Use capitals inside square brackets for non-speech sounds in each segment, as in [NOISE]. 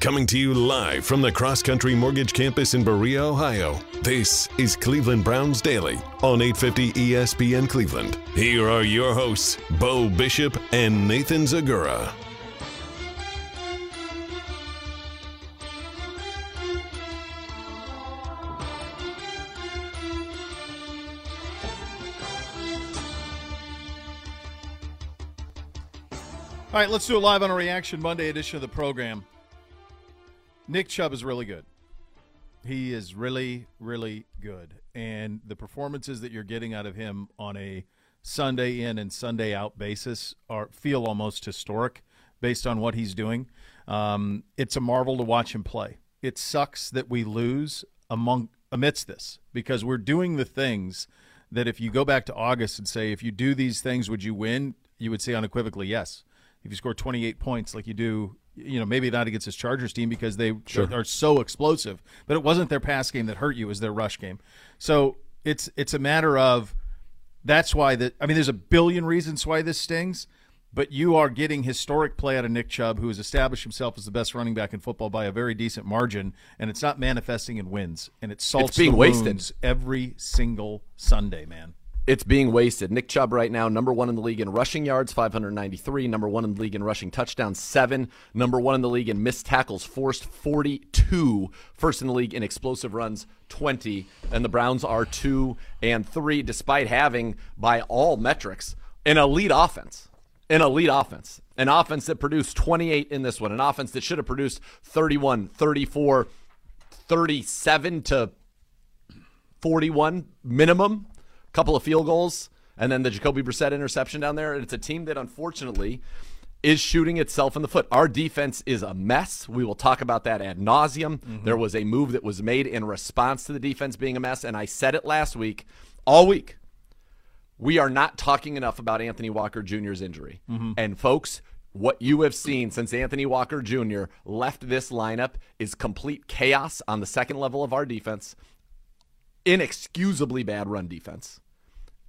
Coming to you live from the Cross Country Mortgage Campus in Berea, Ohio. This is Cleveland Browns Daily on 850 ESPN Cleveland. Here are your hosts, Beau Bishop and Nathan Zegura. All right, let's do it live on a Reaction Monday edition of the program. Nick Chubb is really good. He is really, really good. And the performances that you're getting out of him on a Sunday in and Sunday out basis are feel almost historic based on what he's doing. Um, it's a marvel to watch him play. It sucks that we lose among amidst this because we're doing the things that if you go back to August and say if you do these things would you win, you would say unequivocally yes if you score 28 points like you do, you know, maybe not against this Chargers team because they sure. are so explosive, but it wasn't their pass game that hurt you, it was their rush game. So it's it's a matter of that's why that I mean there's a billion reasons why this stings, but you are getting historic play out of Nick Chubb, who has established himself as the best running back in football by a very decent margin, and it's not manifesting in wins, and it salts it's being wasted every single Sunday, man it's being wasted. Nick Chubb right now, number one in the league in rushing yards, 593. Number one in the league in rushing touchdowns, seven. Number one in the league in missed tackles forced, 42. First in the league in explosive runs, 20. And the Browns are two and three, despite having, by all metrics, an elite offense. An elite offense. An offense that produced 28 in this one. An offense that should have produced 31, 34, 37 to 41 minimum couple of field goals, and then the Jacoby Brissett interception down there. And it's a team that unfortunately is shooting itself in the foot. Our defense is a mess. We will talk about that ad nauseum. Mm-hmm. There was a move that was made in response to the defense being a mess, and I said it last week, all week. We are not talking enough about Anthony Walker Jr.'s injury. Mm-hmm. And folks, what you have seen since Anthony Walker Jr. left this lineup is complete chaos on the second level of our defense, inexcusably bad run defense.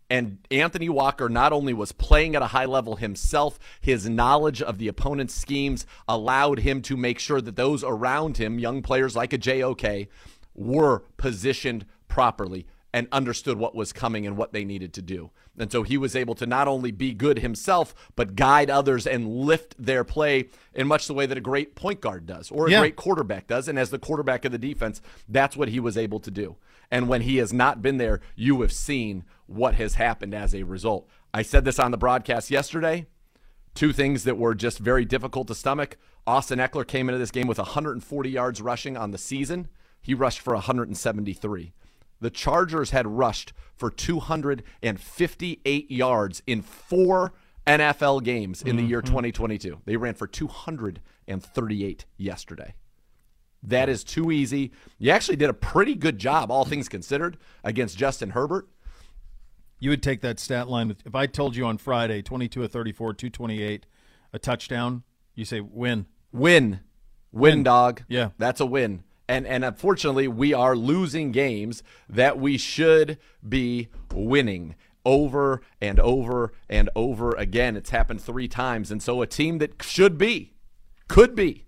And Anthony Walker not only was playing at a high level himself, his knowledge of the opponent's schemes allowed him to make sure that those around him, young players like a JOK, were positioned properly and understood what was coming and what they needed to do. And so he was able to not only be good himself, but guide others and lift their play in much the way that a great point guard does or a yeah. great quarterback does. And as the quarterback of the defense, that's what he was able to do. And when he has not been there, you have seen what has happened as a result. I said this on the broadcast yesterday. Two things that were just very difficult to stomach. Austin Ekeler came into this game with 140 yards rushing on the season. He rushed for 173. The Chargers had rushed for 258 yards in four NFL games in the year mm-hmm. 2022. They ran for 238 yesterday. That is too easy. You actually did a pretty good job, all things considered, against Justin Herbert. You would take that stat line if I told you on Friday, 22 of 34, 228, a touchdown. You say win, win, win, win. dog. Yeah, that's a win. And and unfortunately, we are losing games that we should be winning over and over and over again. It's happened three times, and so a team that should be, could be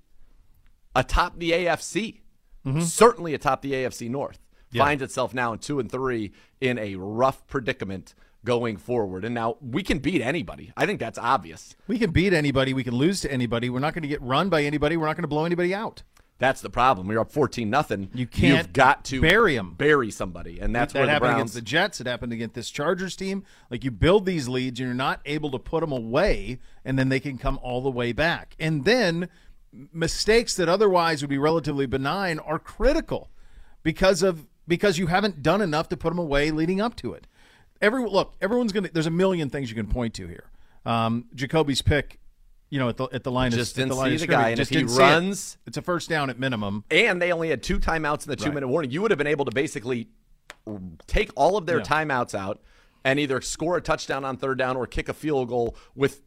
atop the AFC, mm-hmm. certainly atop the AFC North, yeah. finds itself now in two and three in a rough predicament going forward. And now we can beat anybody. I think that's obvious. We can beat anybody. We can lose to anybody. We're not going to get run by anybody. We're not going to blow anybody out. That's the problem. We're up fourteen nothing. You can't. You've got to bury them, bury somebody, and that's that where happened Browns... against the Jets. It happened against this Chargers team. Like you build these leads, and you're not able to put them away, and then they can come all the way back. And then mistakes that otherwise would be relatively benign are critical because of because you haven't done enough to put them away leading up to it. Every look, everyone's gonna. There's a million things you can point to here. Um, Jacoby's pick, you know, at the at the line just of, didn't the line see the guy, and just if he runs, it. it's a first down at minimum. And they only had two timeouts in the two right. minute warning. You would have been able to basically take all of their yeah. timeouts out and either score a touchdown on third down or kick a field goal with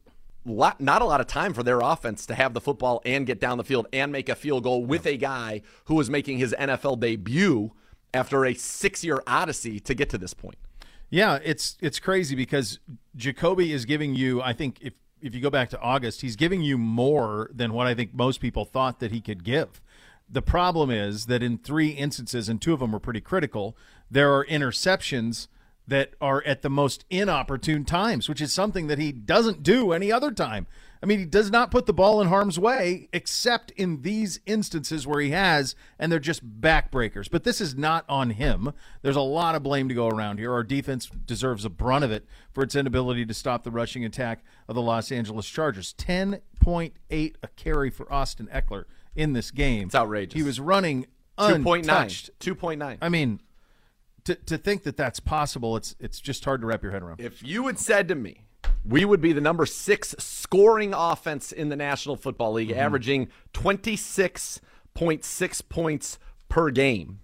lot, not a lot of time for their offense to have the football and get down the field and make a field goal with a guy who was making his NFL debut after a six-year odyssey to get to this point. Yeah, it's it's crazy because Jacoby is giving you. I think if if you go back to August, he's giving you more than what I think most people thought that he could give. The problem is that in three instances, and two of them were pretty critical, there are interceptions that are at the most inopportune times, which is something that he doesn't do any other time. I mean, he does not put the ball in harm's way except in these instances where he has, and they're just backbreakers. But this is not on him. There's a lot of blame to go around here. Our defense deserves a brunt of it for its inability to stop the rushing attack of the Los Angeles Chargers. 10.8 a carry for Austin Ekeler in this game. It's outrageous. He was running 2.9. 2.9. I mean, to, to think that that's possible, it's it's just hard to wrap your head around. If you had said to me, we would be the number six scoring offense in the National Football League, Mm-hmm. averaging 26.6 points per game.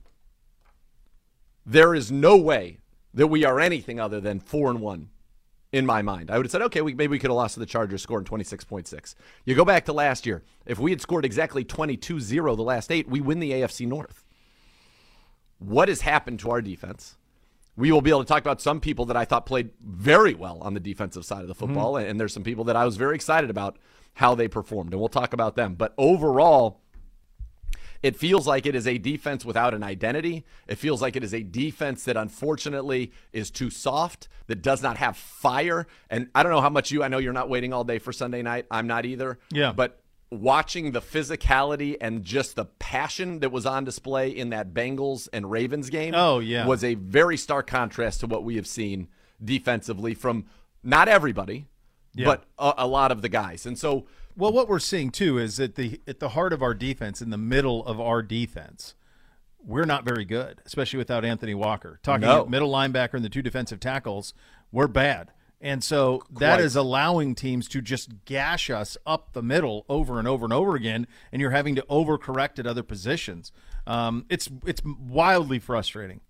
There is no way that we are anything other than four and one in my mind. I would have said, okay, we, maybe we could have lost to the Chargers scoring 26.6. You go back to last year. If we had scored exactly 22 0 the last eight, we win the AFC North. What has happened to our defense? we will be able to talk about some people that I thought played very well on the defensive side of the mm-hmm. football, and there's some people that I was very excited about how they performed, and we'll talk about them. But overall, it feels like it is a defense without an identity. It feels like it is a defense that unfortunately is too soft, that does not have fire. And I don't know how much you, I know you're not waiting all day for Sunday night. I'm not either. Yeah. But watching the physicality and just the passion that was on display in that Bengals and Ravens game Oh, yeah. was a very stark contrast to what we have seen defensively from not everybody, Yeah. but a, a lot of the guys. And so Well, what we're seeing too is at the at the heart of our defense, in the middle of our defense, we're not very good, especially without Anthony Walker. Talking No. middle linebacker and the two defensive tackles, we're bad. And so that Quite. is allowing teams to just gash us up the middle over and over and over again, and you're having to overcorrect at other positions. Um, it's it's wildly frustrating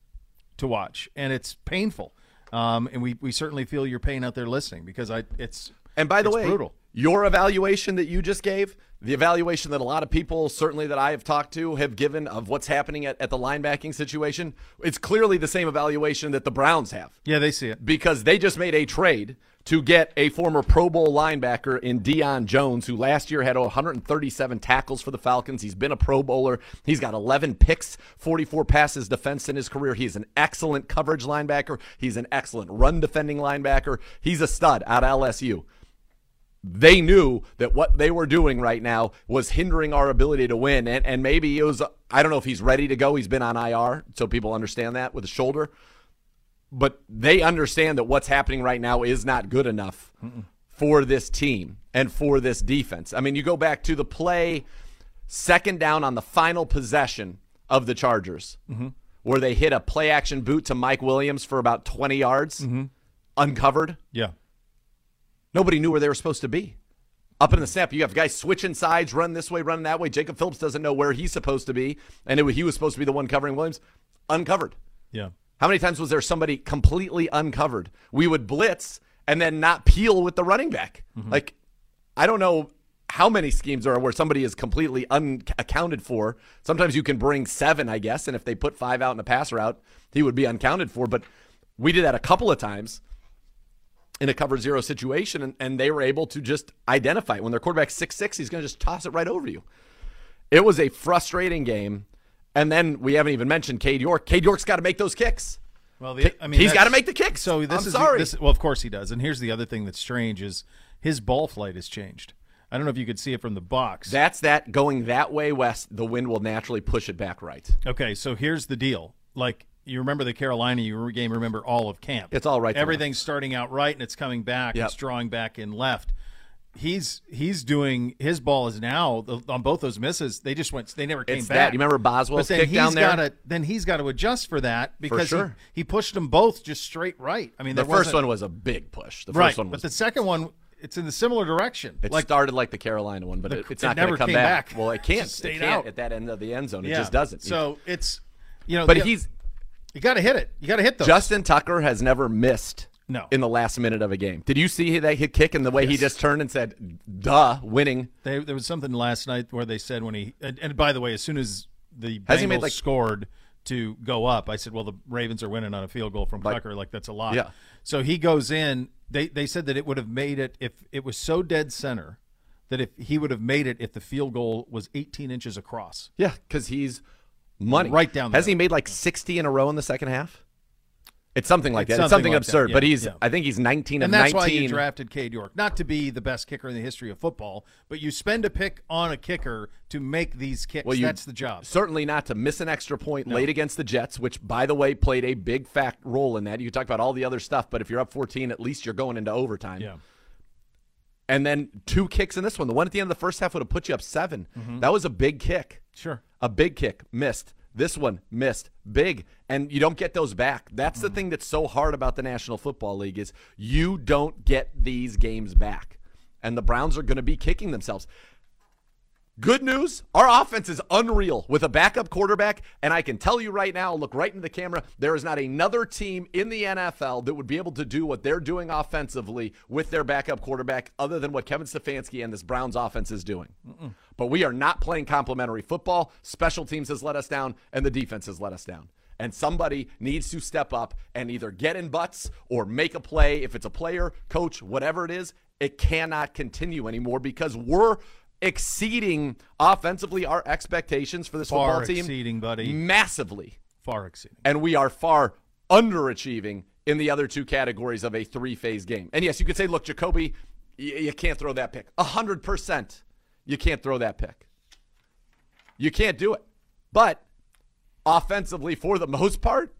to watch, and it's painful. Um, and we, we certainly feel your pain out there listening because I it's And by the way, brutal. your evaluation that you just gave, the evaluation that a lot of people, certainly that I have talked to, have given of what's happening at, at the linebacking situation, it's clearly the same evaluation that the Browns have Yeah, they see it. because they just made a trade to get a former Pro Bowl linebacker in Deion Jones, who last year had 137 tackles for the Falcons. He's been a Pro Bowler. He's got 11 picks, 44 passes defense in his career. He's an excellent coverage linebacker. He's an excellent run defending linebacker. He's a stud out of LSU they knew that what they were doing right now was hindering our ability to win. And, and maybe it was, I don't know if he's ready to go. He's been on IR, so people understand that with his shoulder. But they understand that what's happening right now is not good enough for this team and for this defense. I mean, you go back to the play second down on the final possession of the Chargers, mm-hmm. where they hit a play action boot to Mike Williams for about 20 yards, mm-hmm. uncovered. Yeah. Nobody knew where they were supposed to be. Up in the snap, you have guys switching sides, run this way, run that way. Jacob Phillips doesn't know where he's supposed to be, and it, he was supposed to be the one covering Williams. Uncovered. Yeah. How many times was there somebody completely uncovered? We would blitz and then not peel with the running back. Mm-hmm. Like, I don't know how many schemes there are where somebody is completely unaccounted for. Sometimes you can bring seven, I guess, and if they put five out in a passer out, he would be uncounted for. But we did that a couple of times in a cover zero situation, and, and they were able to just identify it. When their quarterback's six six, he's going to just toss it right over you. It was a frustrating game. And then we haven't even mentioned Cade York. Cade York's got to make those kicks. Well, the, I mean, he's got to make the kicks. So this I'm is sorry. This, well, of course he does. And here's the other thing that's strange is his ball flight has changed. I don't know if you could see it from the box. That's that going that way west. The wind will naturally push it back right. okay, so here's the deal. Like you remember the Carolina game, remember all of camp. It's all right Everything's starting out right, and it's coming back. Yep. It's drawing back in left. He's he's doing his ball is now on both those misses. They just went. They never came It's back. that. You remember Boswell's but then kick down there? Gotta, then he's got to adjust for that because sure. he, he pushed them both just straight right. I mean, The first one was a big push. The right, first one but the second one it's in the similar direction. it like started like the Carolina one, but The- it, it's it not going never to come back. back. Well, it can't. it can't out. at that end of the end zone. It yeah. just doesn't. So it's you know, but you, he's you got to hit it. You got to hit those. Justin Tucker has never missed. No. In the last minute of a game, did you see that hit kick and the way he just turned and said, "Duh, winning." They, there was something last night where they said when he and, and by the way, as soon as the Has Bengals made, like- scored, to go up. I said, well, the Ravens are winning on a field goal from Like- Tucker. Like that's a lot. Yeah. So he goes in. They they said that it would have made it if it was so dead center that if he would have made it if the field goal was 18 inches across. Yeah, because he's money. Right down Has he made like 60 in a row in the second half? It's something like It's that. It's something something like absurd. yeah, but he's, yeah. I think he's 19 And of that's 19. why you drafted Cade York, not to be the best kicker in the history of football, but you spend a pick on a kicker to make these kicks. Well, you- that's the job. Certainly not to miss an extra point late against the Jets, which, by the way, played a big fact role in that. You talk about all the other stuff, but if you're up 14, at least you're going into overtime. Yeah. And then two kicks in this one. The one at the end of the first half would have put you up 7 Mm-hmm. That was a big kick. Sure. A big kick, missed. This one missed, big, and you don't get those back. That's Mm. the thing that's so hard about the National Football League is you don't get these games back, and the Browns are going to be kicking themselves. Good news, our offense is unreal with a backup quarterback, and I can tell you right now, look right into the camera, there is not another team in the NFL that would be able to do what they're doing offensively with their backup quarterback other than what Kevin Stefanski and this Browns offense is doing. But we are not playing complementary football. Special teams has let us down, and the defense has let us down. And somebody needs to step up and either get in butts or make a play. If it's a player, coach, whatever it is, it cannot continue anymore because we're exceeding offensively our expectations for this Far football team exceeding, buddy. massively Far exceeding. and we are far underachieving in the other two categories of a three-phase game. And yes, you could say, look, Jacoby, y- you can't throw that pick. A hundred percent, you can't throw that pick. You can't do it. But offensively, for the most part,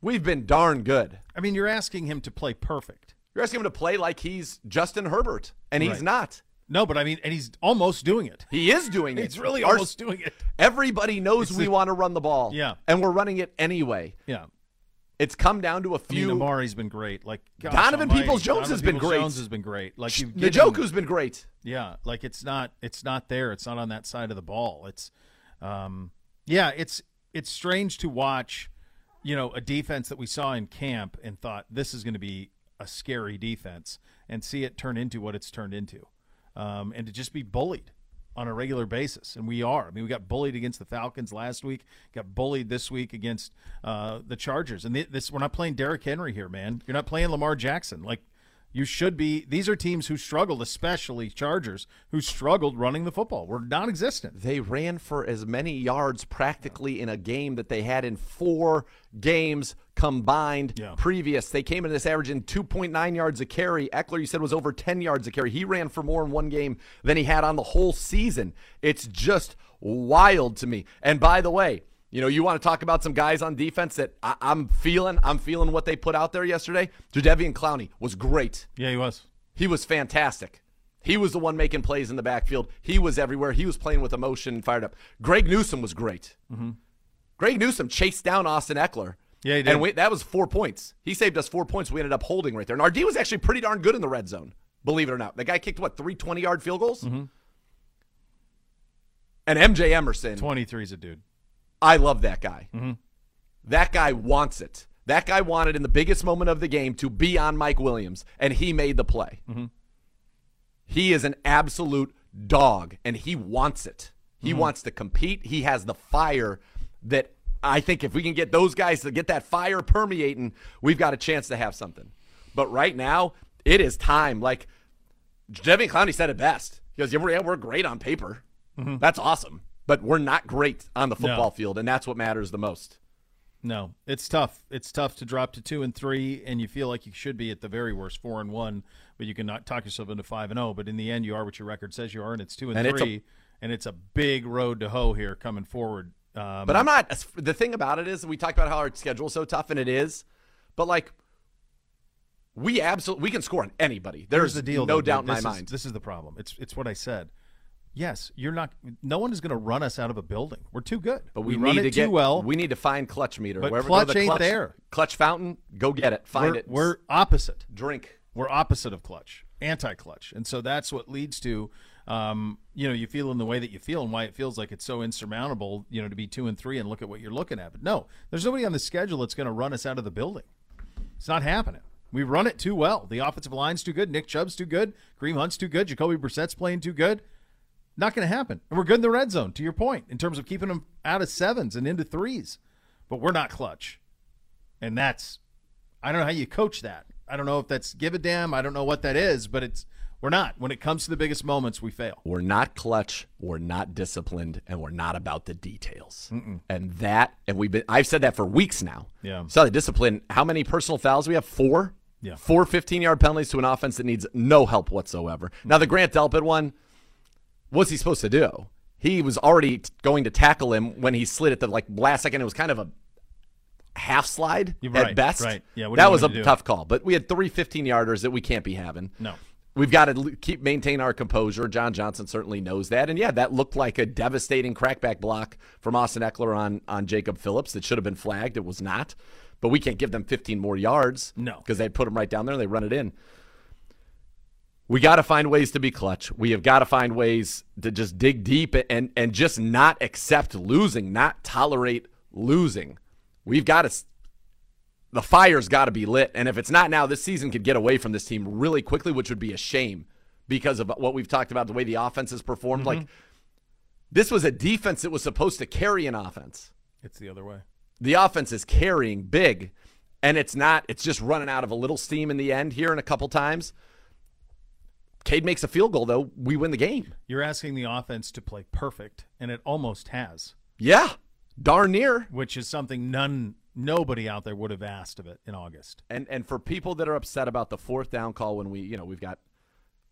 we've been darn good. I mean, you're asking him to play perfect. You're asking him to play like he's Justin Herbert, and he's Right. not. No, but I mean, and he's almost doing it. He is doing it. He's really Our- almost doing it. Everybody knows we want to run the ball. Yeah. And we're running it anyway. Yeah. It's come down to a I mean, few. Amari's been great. Like gosh Donovan almighty, Peoples-Jones Donovan has been great. Peoples-Jones has been great. Like you, Njoku's been great. Yeah, like it's not it's not there. It's not on that side of the ball. It's um yeah, it's it's strange to watch, you know, a defense that we saw in camp and thought this is going to be a scary defense and see it turn into what it's turned into. Um and to just be bullied on a regular basis and we are. I mean, we got bullied against the Falcons last week, got bullied this week against uh the Chargers. And this we're not playing Derrick Henry here, man. You're not playing Lamar Jackson. Like you should be. These are teams who struggled, especially Chargers, who struggled running the football. We're non-existent. They ran for as many yards practically in a game that they had in four games combined Yeah. previous. They came in this averaging 2.9 yards a carry. Ekeler, you said, was over 10 yards a carry. He ran for more in one game than he had on the whole season. It's just wild to me. And by the way, you know, you want to talk about some guys on defense that I- I'm feeling. I'm feeling what they put out there yesterday. Jadeveon Clowney was great. Yeah, he was. He was fantastic. He was the one making plays in the backfield. He was everywhere. He was playing with emotion and fired up. Greg Newsome was great. Greg Newsome chased down Austin Ekeler. Yeah, he did. And we, that was four points. He saved us four points. We ended up holding right there. And RD was actually pretty darn good in the red zone, believe it or not. The guy kicked, what, three 20 yard field goals? Mm-hmm. And MJ Emerson. 23 is a dude. I love that guy. Mm-hmm. That guy wants it. That guy wanted in the biggest moment of the game to be on Mike Williams, and he made the play. Mm-hmm. He is an absolute dog, and he wants it. He Mm-hmm. wants to compete. He has the fire that I think if we can get those guys to get that fire permeating, we've got a chance to have something. But right now, it is time. Like Devin Clowney said it best. He goes, yeah, we're, yeah, we're great on paper. That's awesome. But we're not great on the football field, and that's what matters the most. No, it's tough. It's tough to drop to two and three, and you feel like you should be at the very worst four and one, but you can not talk yourself into five and zero. But in the end, you are what your record says you are, and it's two and, And it's a- three, and it's a big road to hoe here coming forward. Um, But I'm not. The thing about it is, we talked about how our schedule is so tough, and it is. But like, we absolutely we can score on anybody. There's here's the deal. no though, doubt in my is- mind. This is the problem. It's it's what I said. Yes, you're not. No one is going to run us out of a building. We're too good. but we, run need it to too get well. We need to find clutch meter. But Wherever clutch the ain't there. Clutch fountain. Go get it. Find we're, it. we're opposite. drink. We're opposite of clutch, anti-clutch, and so that's what leads to, um, you know, you feel in the way that you feel, and why it feels like it's so insurmountable, you know, to be two and three and look at what you're looking at. But no, there's nobody on the schedule that's going to run us out of the building. It's not happening. We run it too well. The offensive line's too good. Nick Chubb's too good. Kareem Hunt's too good. Jacoby Brissett's playing too good. Not going to happen. And we're good in the red zone. To your point, in terms of keeping them out of sevens and into threes, but we're not clutch. And that's I don't know how you coach that. I don't know if that's give a damn. I don't know what that is, but it's we're not. When it comes to the biggest moments, we fail. We're not clutch. We're not disciplined, and we're not about the details. Mm-mm. And that, and we've been. I've said that for weeks now. Yeah. So the discipline. How many personal fouls we have? Four. Yeah. Four 15 yard penalties to an offense that needs no help whatsoever. Mm-hmm. Now the Grant Delpit one. What's he supposed to do? He was already t- going to tackle him when he slid at the like last second. It was kind of a half slide right, at best. Right. Yeah. that was a to tough call. But we had three 15 yarders that we can't be having. No. We've got to keep maintain our composure. John Johnson certainly knows that, and yeah, that looked like a devastating crackback block from Austin Ekeler on on Jacob Phillips that should have been flagged. It was not, but we can't give them 15 more yards. No, because they put them right down there and they run it in. We got to find ways to be clutch. We have got to find ways to just dig deep and and just not accept losing, not tolerate losing. We've got to the fire's got to be lit. And if it's not now, this season could get away from this team really quickly, which would be a shame because of what we've talked about, the way the offense has performed. Mm-hmm. Like, this was a defense that was supposed to carry an offense. It's the other way. The offense is carrying big, and it's not, it's just running out of a little steam in the end here in a couple times. Cade makes a field goal, though. We win the game. You're asking the offense to play perfect, and it almost has. Yeah, darn near. Which is something none nobody out there would have asked of it in August. And and for people that are upset about the fourth down call when we, you know, we've got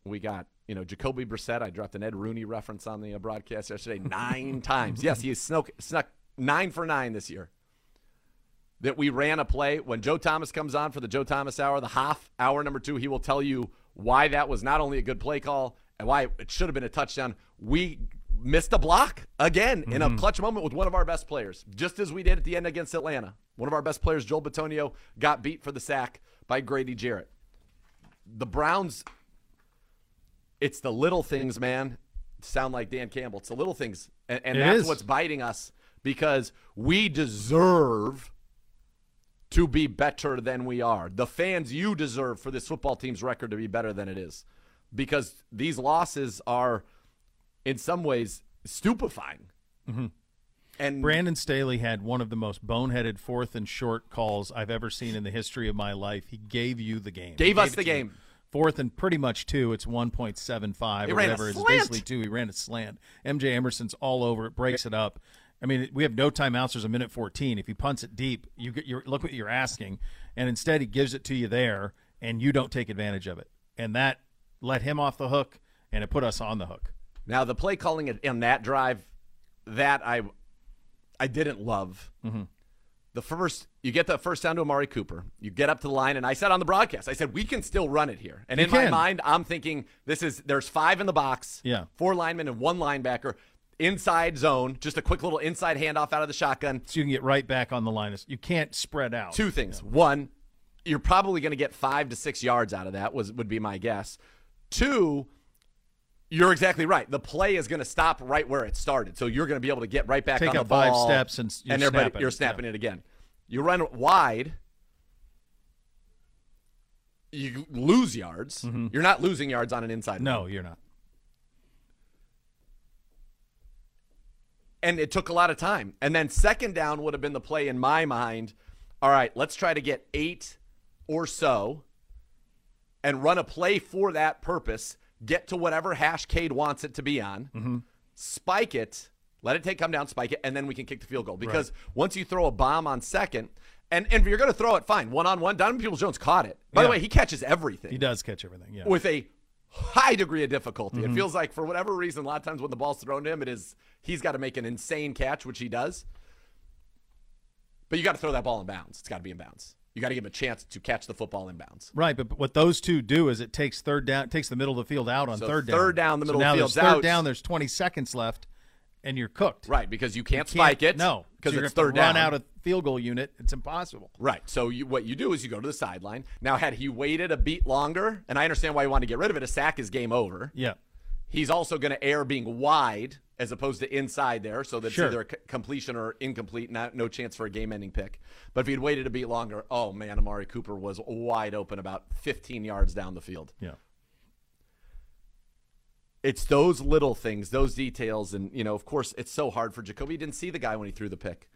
we got, you know, Jacoby Brissett. I dropped an Ed Rooney reference on the uh, broadcast yesterday [LAUGHS] nine times. Yes, he snuck snuck nine for nine this year. That we ran a play when Joe Thomas comes on for the Joe Thomas hour, the half hour number two, he will tell you why that was not only a good play call and why it should have been a touchdown. We missed a block again mm-hmm. in a mm-hmm. clutch moment with one of our best players, just as we did at the end against Atlanta. One of our best players, Joel Bitonio, got beat for the sack by Grady Jarrett. The Browns, it's the little things, man. Sound like Dan Campbell. It's the little things. And, and that's is. what's biting us because we deserve to be better than we are. The fans, you deserve for this football team's record to be better than it is because these losses are, in some ways, stupefying. Mm-hmm. And Brandon Staley had one of the most boneheaded fourth and short calls I've ever seen in the history of my life. He gave you the game. Gave, gave us the game. You. Fourth and pretty much two. It's 1.75 or whatever. It's basically two. He ran a slant. MJ Emerson's all over it, breaks it up. I mean, we have no timeouts. There's a minute 14. If he punts it deep, you get your look what you're asking, and instead he gives it to you there, and you don't take advantage of it, and that let him off the hook, and it put us on the hook. Now the play calling in that drive, that I I didn't love. Mm-hmm. The first, you get the first down to Amari Cooper. You get up to the line, and I said on the broadcast, I said we can still run it here. And you in can. my mind, I'm thinking this is there's five in the box, yeah, four linemen and one linebacker inside zone, just a quick little inside handoff out of the shotgun. So you can get right back on the line. You can't spread out. Two things. Yeah. One, you're probably going to get five to six yards out of that, was would be my guess. Two, you're exactly right. The play is going to stop right where it started, so you're going to be able to get right back Take on the ball. five steps and you're and snapping. you're snapping yeah. it again. You run wide, you lose yards. Mm-hmm. You're not losing yards on an inside. No, you're not. And it took a lot of time. And then second down would have been the play in my mind. All right, let's try to get eight or so and run a play for that purpose get to whatever hash Cade wants it to be on, mm-hmm. spike it, let it take come down, spike it, and then we can kick the field goal. Because right. once you throw a bomb on second, and, and if you're going to throw it, fine. One on one, Donovan Peoples Jones caught it. By yeah. the way, he catches everything. He does catch everything, yeah. With a high degree of difficulty. Mm-hmm. It feels like for whatever reason, a lot of times when the ball's thrown to him, it is he's got to make an insane catch, which he does. But you got to throw that ball in bounds. It's got to be in bounds. You got to give him a chance to catch the football in bounds. Right, but what those two do is it takes third down, takes the middle of the field out on so third down. Third down, the middle so now of the field's there's third out. down. There's 20 seconds left, and you're cooked. Right, because you can't, you can't spike it. No, because so it's third run down. out of field goal unit. It's impossible. Right. So you, what you do is you go to the sideline. Now, had he waited a beat longer, and I understand why you want to get rid of it, a sack is game over. Yeah. He's also going to air being wide as opposed to inside there, so that's sure. either c- completion or incomplete, not, no chance for a game-ending pick. But if he'd waited a beat longer, oh man, Amari Cooper was wide open about 15 yards down the field. Yeah. It's those little things, those details, and you know, of course, it's so hard for Jacoby. He didn't see the guy when he threw the pick.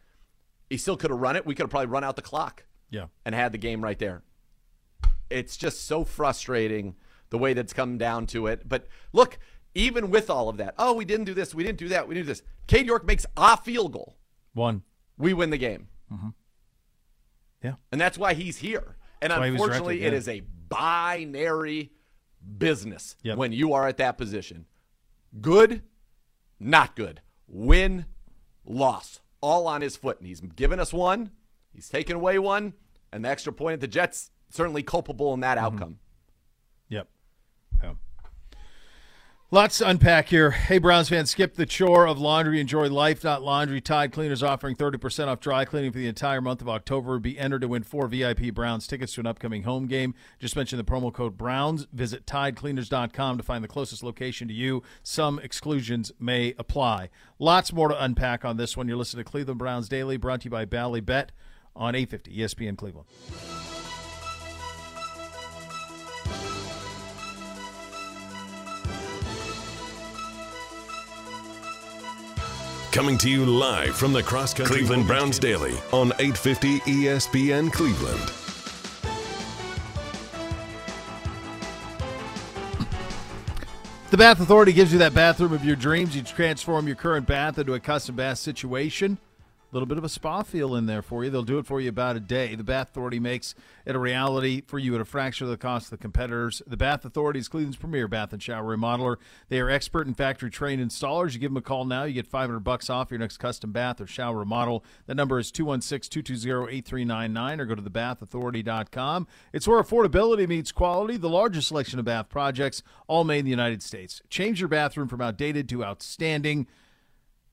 He still could have run it. We could have probably run out the clock Yeah. and had the game right there. It's just so frustrating the way that's come down to it. But look, even with all of that, oh, we didn't do this, we didn't do that, we didn't do this. Cade York makes a field goal. One. We win the game. Mm-hmm. Yeah. And that's why he's here. And That's he unfortunately, drafted, it is a binary business Yep. when you are at that position. Good, not good. Win, loss. All on his foot. And he's given us one, he's taken away one, and the extra point at the Jets certainly culpable in that mm-hmm. outcome. Yep. Yeah. Lots to unpack here. Hey, Browns fans, skip the chore of laundry. Enjoy life, not laundry. Tide Cleaners offering 30% off dry cleaning for the entire month of October. Be entered to win four VIP Browns tickets to an upcoming home game. Just mention the promo code Browns. Visit TideCleaners.com to find the closest location to you. Some exclusions may apply. Lots more to unpack on this one. You're listening to Cleveland Browns Daily, brought to you by Bally Bet on 850 ESPN Cleveland. Coming to you live from the cross country Cleveland Browns Daily on 850 ESPN Cleveland. The Bath Authority gives you that bathroom of your dreams. You transform your current bath into a custom bath situation. Little bit of a spa feel in there for you. They'll do it for you about a day. The Bath Authority makes it a reality for you at a fraction of the cost of the competitors. The Bath Authority is Cleveland's premier bath and shower remodeler. They are expert and factory trained installers. You give them a call now, you get 500 bucks off your next custom bath or shower remodel. That number is 216-220-8399 or go to thebathauthority.com. It's where affordability meets quality. The largest selection of bath projects, all made in the United States. Change your bathroom from outdated to outstanding.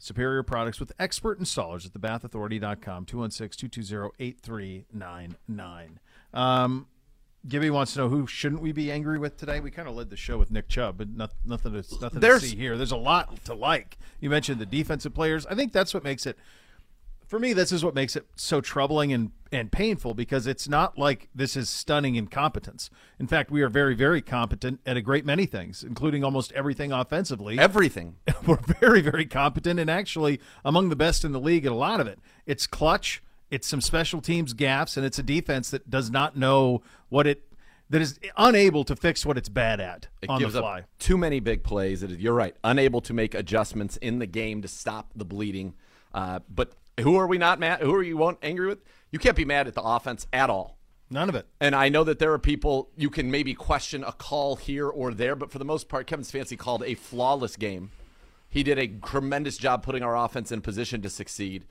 Superior products with expert installers at thebathauthority.com, 216-220-8399. Um, Gibby wants to know who shouldn't we be angry with today? We kind of led the show with Nick Chubb, but not, nothing, to, nothing There's- to see here. There's a lot to like. You mentioned the defensive players. I think that's what makes it for me, this is what makes it so troubling and, and painful because it's not like this is stunning incompetence. In fact, we are very, very competent at a great many things, including almost everything offensively. Everything. [LAUGHS] We're very, very competent and actually among the best in the league at a lot of it. It's clutch, it's some special teams gaffes, and it's a defense that does not know what it that is unable to fix what it's bad at It on the fly. up too many big plays. It is, you're right. Unable to make adjustments in the game to stop the bleeding. Uh, but who are we not mad? Who are you won't angry with? You can't be mad at the offense at all. None of it. And I know that there are people you can maybe question a call here or there, but for the most part, Kevin Stefanski called a flawless game. He did a tremendous job putting our offense in position to succeed.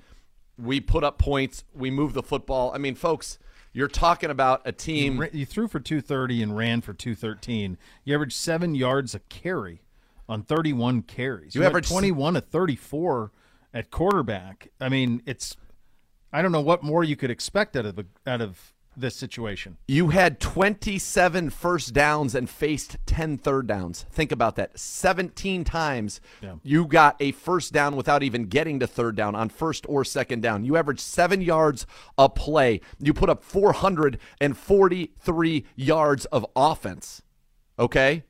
We put up points. We moved the football. I mean, folks, you're talking about a team. Ra- You threw for 230 and ran for 213. You averaged seven yards a carry on 31 carries. You went averaged 21 to 34 at quarterback. I mean, it's I don't know what more you could expect out of a, out of this situation. You had 27 first downs and faced 10 third downs. Think about that. 17 times Yeah. you got a first down without even getting to third down on first or second down. You averaged seven yards a play. You put up 443 yards of offense. Okay?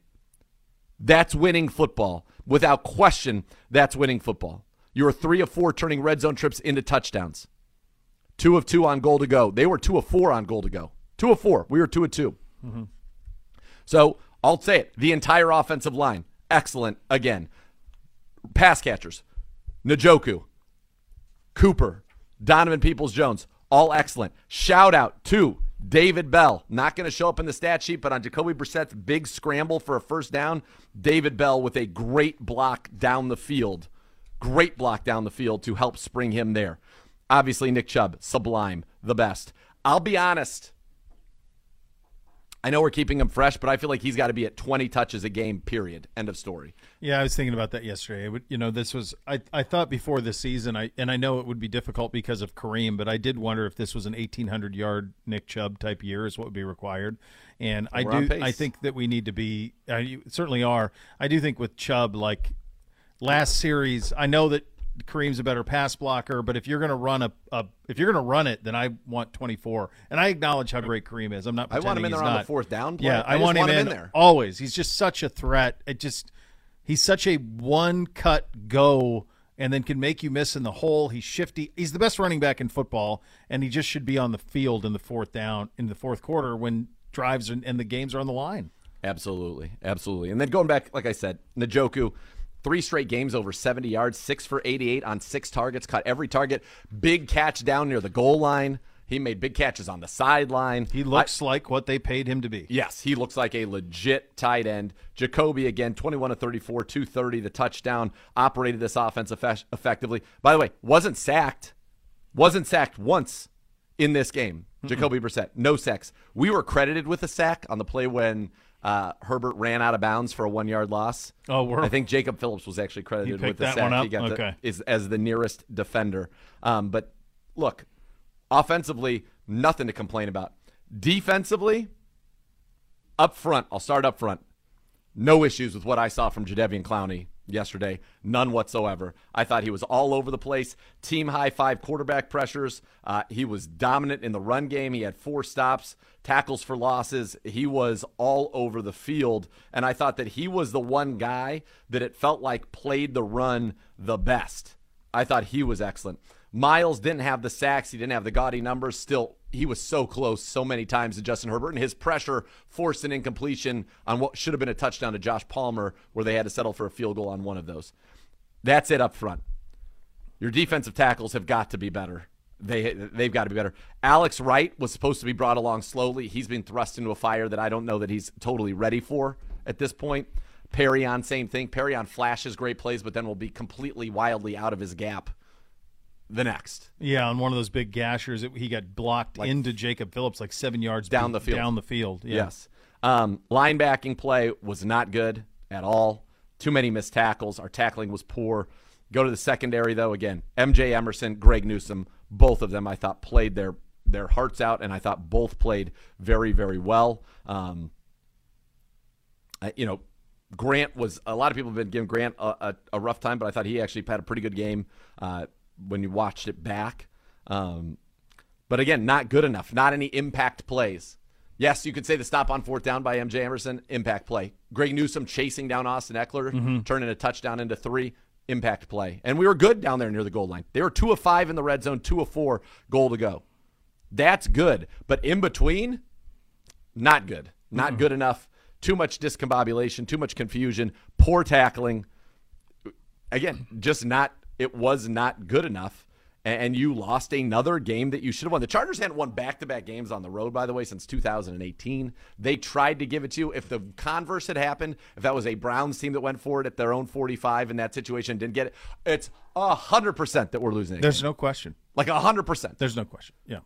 That's winning football. Without question, that's winning football. You were three of four turning red zone trips into touchdowns. Two of two on goal to go. They were two of four on goal to go. Two of four. We were two of 2 mm-hmm. So I'll say it. The entire offensive line, excellent again. Pass catchers, Njoku, Cooper, Donovan Peoples Jones, all excellent. Shout out to David Bell. Not going to show up in the stat sheet, but on Jacoby Brissett's big scramble for a first down, David Bell with a great block down the field. Great block down the field to help spring him there. Obviously, Nick Chubb, sublime, the best. I'll be honest. I know we're keeping him fresh, but I feel like he's got to be at 20 touches a game, period. End of story. Yeah, I was thinking about that yesterday. It would, you know, this was I, I thought before the season, I and I know it would be difficult because of Kareem, but I did wonder if this was an 1800 yard Nick Chubb type year is what would be required. And I We're on do. I think that we need to be you certainly are. I do think with Chubb like last series, I know that Kareem's a better pass blocker, but if you're going to run a, a if you're going to run it, then I want 24. And I acknowledge how great Kareem is. I'm not. I want him in there on the fourth down play. Yeah, I I, want, want him, him in in there. always. He's just such a threat. It just he's such a one cut go and then can make you miss in the hole. He's shifty. He's the best running back in football, and he just should be on the field in the fourth down in the fourth quarter when drives and, and the games are on the line. Absolutely, absolutely. And then going back, like I said, Njoku, three straight games over 70 yards, six for 88 on six targets, caught every target, big catch down near the goal line. He made big catches on the sideline. He looks I, like what they paid him to be. Yes, he looks like a legit tight end. Jacoby again, 21 to 34, 230, the touchdown, operated this offense eff- effectively. By the way, wasn't sacked. Wasn't sacked once in this game. Mm-mm. Jacoby Brissett, no sacks. We were credited with a sack on the play when uh, Herbert ran out of bounds for a one yard loss. Oh, we're, I think Jacob Phillips was actually credited with the sack. He got okay. the, is as the nearest defender. Um, but look, Offensively, nothing to complain about. Defensively, up front, I'll start up front. No issues with what I saw from Jadeveon Clowney yesterday. None whatsoever. I thought he was all over the place. Team high five quarterback pressures. Uh, he was dominant in the run game. He had four stops, tackles for losses. He was all over the field. And I thought that he was the one guy that it felt like played the run the best. I thought he was excellent. Myles didn't have the sacks. He didn't have the gaudy numbers. Still, he was so close so many times to Justin Herbert, and his pressure forced an incompletion on what should have been a touchdown to Josh Palmer, where they had to settle for a field goal on one of those. That's it up front. Your defensive tackles have got to be better. They they've got to be better. Alex Wright was supposed to be brought along slowly. He's been thrust into a fire that I don't know that he's totally ready for at this point. Perrion, same thing. Perrion flashes great plays, but then will be completely wildly out of his gap the next. Yeah, on one of those big gashers, it, he got blocked like, into Jacob Phillips like seven yards down the field. Down the field. Yeah. Yes. Um, linebacking play was not good at all. Too many missed tackles. Our tackling was poor. Go to the secondary though. Again, MJ Emerson, Greg Newsome, both of them I thought played their their hearts out, and I thought both played very very well. Um, I, you know, Grant was a lot of people have been giving Grant a, a, a, rough time, but I thought he actually had a pretty good game. Uh, when you watched it back. Um, but again, not good enough. Not any impact plays. Yes, you could say the stop on fourth down by MJ Emerson, impact play. Greg Newsome chasing down Austin Ekeler, mm-hmm. turning a touchdown into three, impact play. And we were good down there near the goal line. They were two of five in the red zone, two of four, goal to go. That's good. But in between, not good. Not mm-hmm. good enough. Too much discombobulation, too much confusion, poor tackling. Again, just not it was not good enough and you lost another game that you should have won. The Chargers hadn't won back-to-back games on the road, by the way, since 2018. They tried to give it to you. If the converse had happened, if that was a Browns team that went for it at their own 45 in that situation didn't get it, it's hundred percent that we're losing. There's game. no question. Like hundred percent. There's no question. Yeah.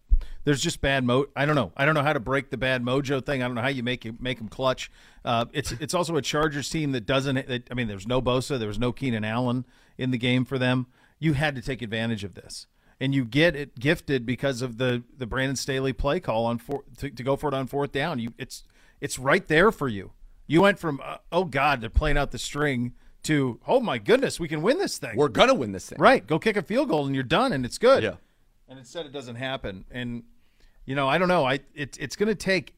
There's just bad mo. I don't know. I don't know how to break the bad mojo thing. I don't know how you make it, make them clutch. Uh, it's it's also a Chargers team that doesn't. That, I mean, there's no Bosa. There was no Keenan Allen in the game for them you had to take advantage of this. And you get it gifted because of the, the Brandon Staley play call on four, to, to go for it on fourth down. You it's it's right there for you. You went from uh, oh god, they're playing out the string to oh my goodness, we can win this thing. We're gonna win this thing. Right, go kick a field goal and you're done, and it's good. Yeah. And instead, it doesn't happen. And you know, I don't know. I it, it's going to take.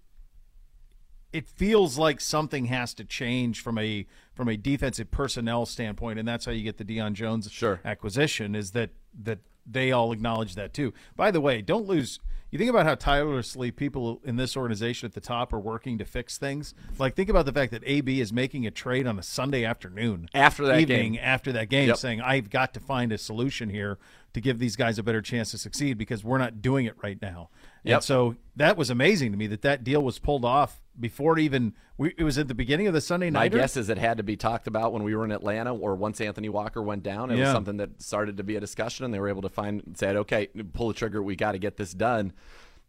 It feels like something has to change from a from a defensive personnel standpoint, and that's how you get the Deion Jones sure. acquisition. Is that that they all acknowledge that too. By the way, don't lose. You think about how tirelessly people in this organization at the top are working to fix things. Like think about the fact that AB is making a trade on a Sunday afternoon after that evening game. after that game, yep. saying I've got to find a solution here to give these guys a better chance to succeed because we're not doing it right now. Yep. And so that was amazing to me that that deal was pulled off before it even we, it was at the beginning of the Sunday night. My guess is it had to be talked about when we were in Atlanta, or once Anthony Walker went down. It yeah. was something that started to be a discussion, and they were able to find said, "Okay, pull the trigger. We got to get this done."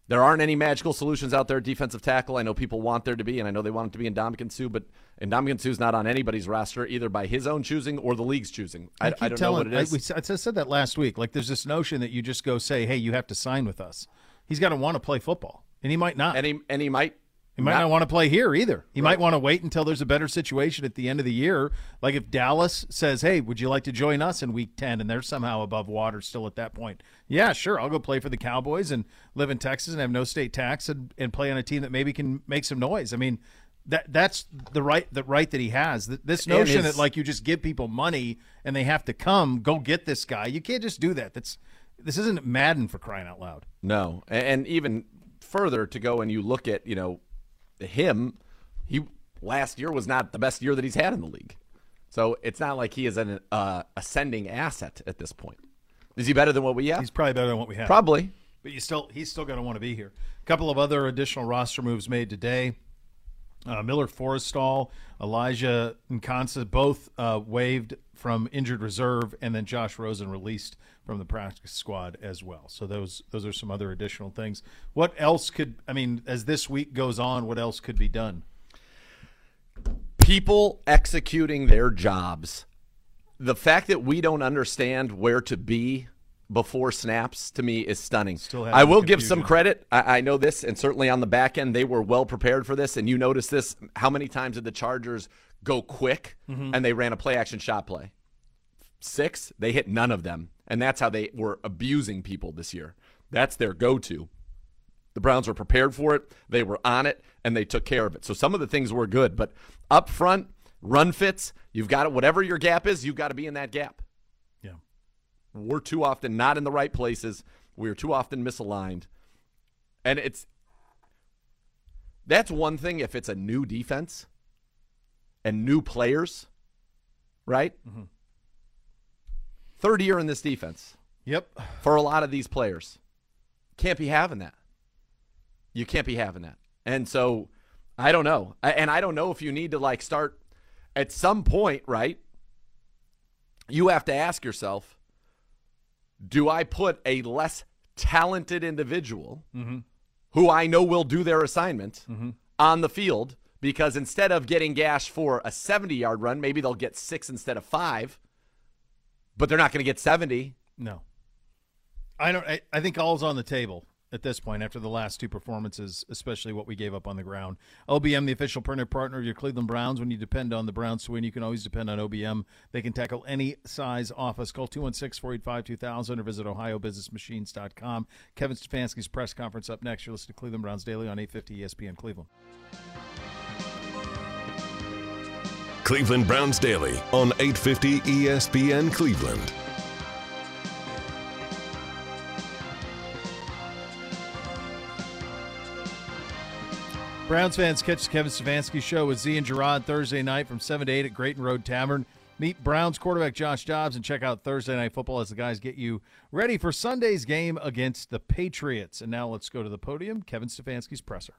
There aren't any magical solutions out there. Defensive tackle, I know people want there to be, and I know they want it to be in Ndamukong Suh, but Ndamukong Suh's not on anybody's roster either by his own choosing or the league's choosing. I, I, I don't telling, know what it is. I, we, I said that last week. Like, there's this notion that you just go say, "Hey, you have to sign with us." He's got to want to play football, and he might not. And he and he might he might not, not want to play here either. He right. might want to wait until there's a better situation at the end of the year. Like if Dallas says, "Hey, would you like to join us in Week 10?" and they're somehow above water still at that point. Yeah, sure, I'll go play for the Cowboys and live in Texas and have no state tax and, and play on a team that maybe can make some noise. I mean, that that's the right the right that he has. This notion that like you just give people money and they have to come go get this guy. You can't just do that. That's this isn't Madden for crying out loud. No, and even further to go and you look at you know him, he last year was not the best year that he's had in the league. So it's not like he is an uh, ascending asset at this point. Is he better than what we have? He's probably better than what we have. Probably. But you still he's still going to want to be here. A couple of other additional roster moves made today. Uh, Miller Forristall, Elijah Nkansa both uh, waived from injured reserve, and then Josh Rosen released from the practice squad as well. So those those are some other additional things. What else could I mean as this week goes on? What else could be done? People executing their jobs. The fact that we don't understand where to be before snaps to me is stunning. I will give some credit. I, I, know this, and certainly on the back end, they were well prepared for this. And you notice this: how many times did the Chargers go quick mm-hmm. and they ran a play action shot play? Six. They hit none of them, and that's how they were abusing people this year. That's their go-to. The Browns were prepared for it. They were on it, and they took care of it. So some of the things were good, but up front, run fits. You've got it. Whatever your gap is, you've got to be in that gap. Yeah. We're too often not in the right places. We're too often misaligned. And it's that's one thing if it's a new defense and new players, right? Mm-hmm. Third year in this defense. Yep. For a lot of these players. Can't be having that. You can't be having that. And so I don't know. And I don't know if you need to like start at some point, right? You have to ask yourself do I put a less talented individual mm-hmm. who I know will do their assignment mm-hmm. on the field because instead of getting gashed for a 70 yard run, maybe they'll get six instead of five, but they're not going to get 70. No. I don't. I, I think all's on the table at this point after the last two performances, especially what we gave up on the ground. OBM, the official printed partner of your Cleveland Browns. When you depend on the Browns to win, you can always depend on OBM. They can tackle any size office. Call 216 485 2000 or visit OhioBusinessMachines.com. Kevin Stefanski's press conference up next. You're listening to Cleveland Browns Daily on 850 ESPN Cleveland. Cleveland Browns Daily on 850 ESPN Cleveland. Browns fans catch the Kevin Stefanski show with Z and Gerard Thursday night from 7 to 8 at Grayton Road Tavern. Meet Browns quarterback Josh Dobbs and check out Thursday Night Football as the guys get you ready for Sunday's game against the Patriots. And now let's go to the podium. Kevin Stefanski's presser.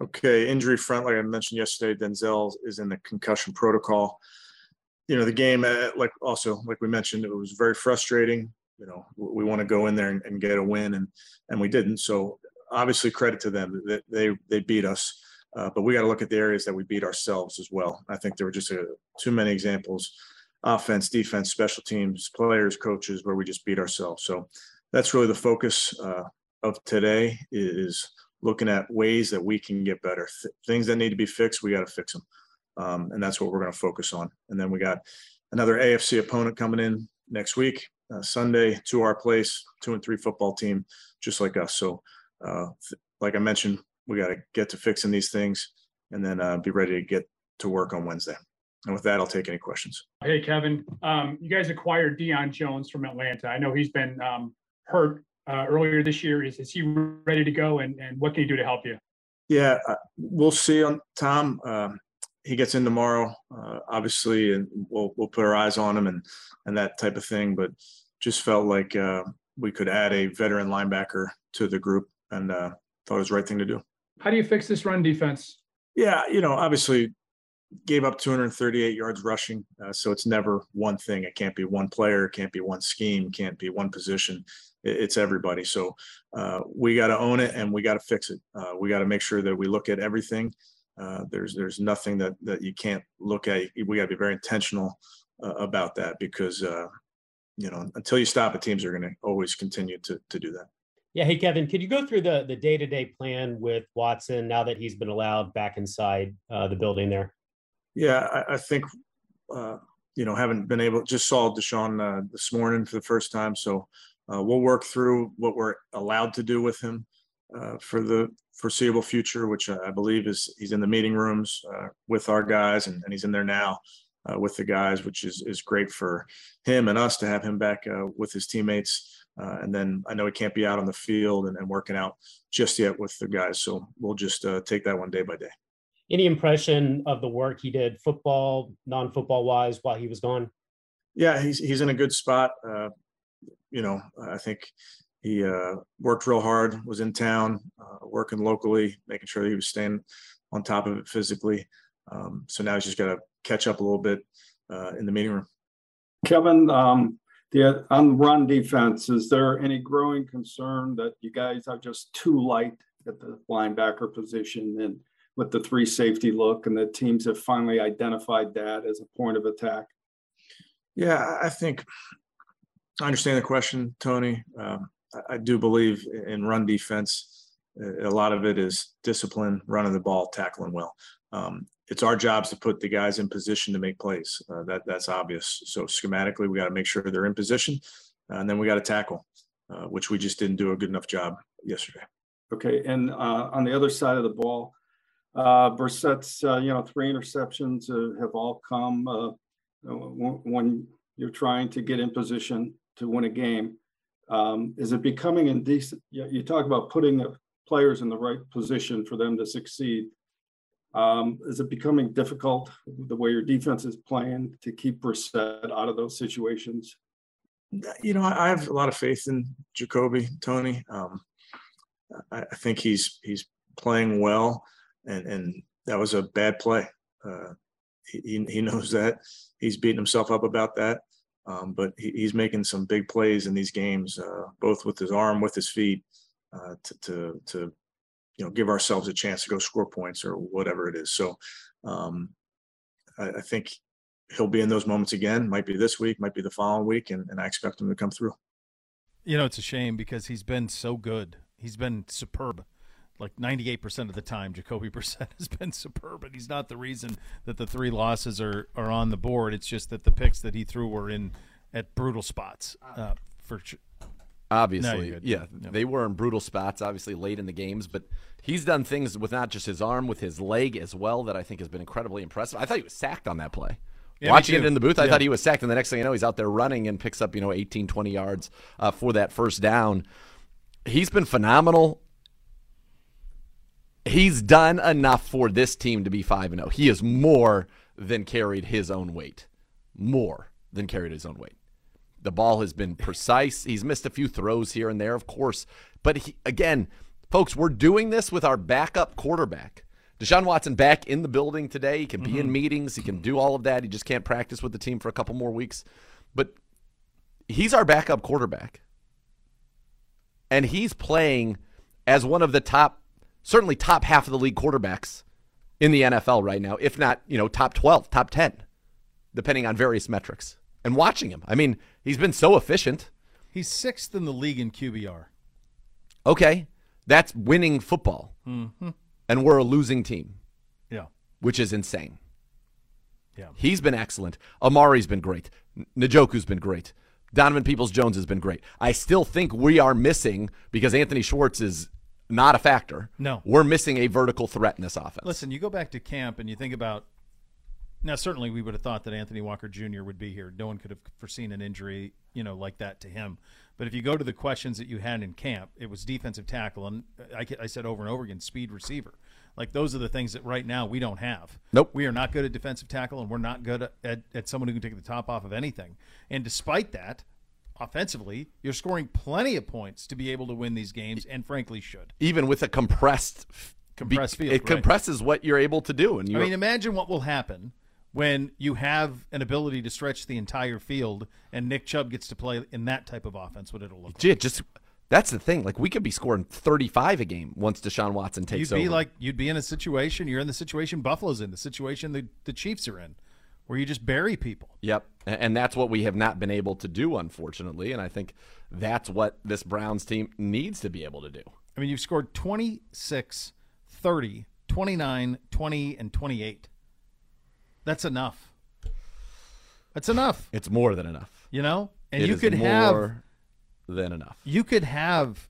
Okay, injury front, like I mentioned yesterday, Denzel is in the concussion protocol. You know, the game, uh, like also, like we mentioned, it was very frustrating. You know, we want to go in there and, and get a win, and and we didn't. So obviously credit to them that they they beat us. Uh, but we got to look at the areas that we beat ourselves as well. I think there were just a, too many examples offense, defense, special teams, players, coaches where we just beat ourselves. So that's really the focus uh, of today is looking at ways that we can get better. Th- things that need to be fixed, we got to fix them. Um, and that's what we're going to focus on. And then we got another AFC opponent coming in next week, uh, Sunday, to our place, two and three football team, just like us. So uh, like I mentioned, we got to get to fixing these things and then uh, be ready to get to work on Wednesday. And with that, I'll take any questions. Hey, Kevin, um, you guys acquired Deion Jones from Atlanta. I know he's been um, hurt uh, earlier this year. Is, is he ready to go? And, and what can he do to help you? Yeah, uh, we'll see on Tom. Um, he gets in tomorrow, uh, obviously, and we'll we'll put our eyes on him and and that type of thing. But just felt like uh, we could add a veteran linebacker to the group and uh, thought it was the right thing to do. How do you fix this run defense? Yeah, you know, obviously gave up 238 yards rushing, uh, so it's never one thing. It can't be one player, can't be one scheme, can't be one position. It's everybody. So uh, we got to own it and we got to fix it. Uh, we got to make sure that we look at everything. Uh, there's there's nothing that that you can't look at. We got to be very intentional uh, about that because uh, you know until you stop it, teams are going to always continue to to do that. Yeah. Hey, Kevin, could you go through the the day to day plan with Watson now that he's been allowed back inside the building there? Yeah, I, I think uh, you know haven't been able. Just saw Deshaun uh, this morning for the first time, so uh, we'll work through what we're allowed to do with him. uh, for the foreseeable future, which I believe is he's in the meeting rooms uh, with our guys, and, and, he's in there now uh, with the guys, which is is great for him and us to have him back with his teammates. Uh, and then I know he can't be out on the field and, and, working out just yet with the guys, so we'll just uh, take that one day by day. Any impression of the work he did, football, non-football wise, while he was gone? Yeah, he's he's in a good spot. you know, I think he uh, worked real hard, was in town, uh, working locally, making sure he was staying on top of it physically. Um, so now he's just got to catch up a little bit uh, in the meeting room. Kevin, um, the on run defense, is there any growing concern that you guys are just too light at the linebacker position and with the three safety look, and the teams have finally identified that as a point of attack? Yeah, I think I understand the question, Tony. Um, I do believe in run defense. A lot of it is discipline, running the ball, tackling well. Um, it's our jobs to put the guys in position to make plays. Uh, that that's obvious. So schematically, we got to make sure they're in position, uh, and then we got to tackle, uh, which we just didn't do a good enough job yesterday. Okay, and uh, on the other side of the ball, uh, Brissett's uh, you know three interceptions have all come when you're trying to get in position to win a game. Um, is it becoming indecent? You talk about putting the players in the right position for them to succeed. Um, is it becoming difficult the way your defense is playing to keep Brissett out of those situations? You know, I have a lot of faith in Jacoby Tony. Um, I, think he's he's playing well, and and that was a bad play. Uh, he he knows that. He's beating himself up about that. Um, but he, he's making some big plays in these games, uh, both with his arm, with his feet, uh, to, to, to, you know, give ourselves a chance to go score points or whatever it is. So um, I, I, think he'll be in those moments again. Might be this week, might be the following week, and, and I expect him to come through. You know, it's a shame because he's been so good. He's been superb like 98% of the time, Jacoby [LAUGHS] Brissett has been superb, and he's not the reason that the three losses are, are on the board. It's just that the picks that he threw were in at brutal spots uh, for. Obviously, no, yeah, they were in brutal spots. Obviously, late in the games, but he's done things with not just his arm, with his leg as well that I think has been incredibly impressive. I thought he was sacked on that play. Yeah, Watching it in the booth, I thought he was sacked, and the next thing you know, he's out there running and picks up you know 18, 20 yards uh, for that first down. He's been phenomenal he's done enough for this team to be 5 and 0. He has more than carried his own weight. More than carried his own weight. The ball has been precise. He's missed a few throws here and there, of course. But he, again, folks, we're doing this with our backup quarterback. Deshaun Watson back in the building today. He can be mm-hmm. in meetings. He can do all of that. He just can't practice with the team for a couple more weeks. But he's our backup quarterback. And he's playing as one of the top certainly top half of the league quarterbacks in the NFL right now, if not, you know, top 12, top 10, depending on various metrics. And watching him, I mean, he's been so efficient. He's sixth in the league in QBR. Okay. That's winning football. Mm-hmm. And we're a losing team. Yeah. Which is insane. Yeah. He's been excellent. Amari's been great. Njoku's been great. Donovan Peoples Jones has been great. I still think we are missing because Anthony Schwartz is not a factor. No. We're missing a vertical threat in this offense. Listen, you go back to camp and you think about now certainly we would have thought that Anthony Walker Jr. would be here. No one could have foreseen an injury, you know, like that to him. But if you go to the questions that you had in camp, it was defensive tackle and I, I said over and over again speed receiver. Like those are the things that right now we don't have. Nope. We are not good at defensive tackle and we're not good at, at, at someone who can take the top off of anything. And despite that, offensively, you're scoring plenty of points to be able to win these games, and frankly, should even with a compressed compressed field. It right? compresses what you're able to do. And I mean, imagine what will happen when you have an ability to stretch the entire field, and Nick Chubb gets to play in that type of offense. What it'll look Gee, like. Just that's the thing. Like we could be scoring 35 a game once Deshaun Watson takes you'd be over. like you'd be in a situation. You're in the situation Buffalo's in, the situation the the Chiefs are in where you just bury people. Yep. And that's what we have not been able to do, unfortunately. And I think that's what this Browns team needs to be able to do. I mean, you've scored 26, 30, 29, 20, and 28. That's enough. That's enough. It's more than enough. You know? And it you could more have than enough. You could have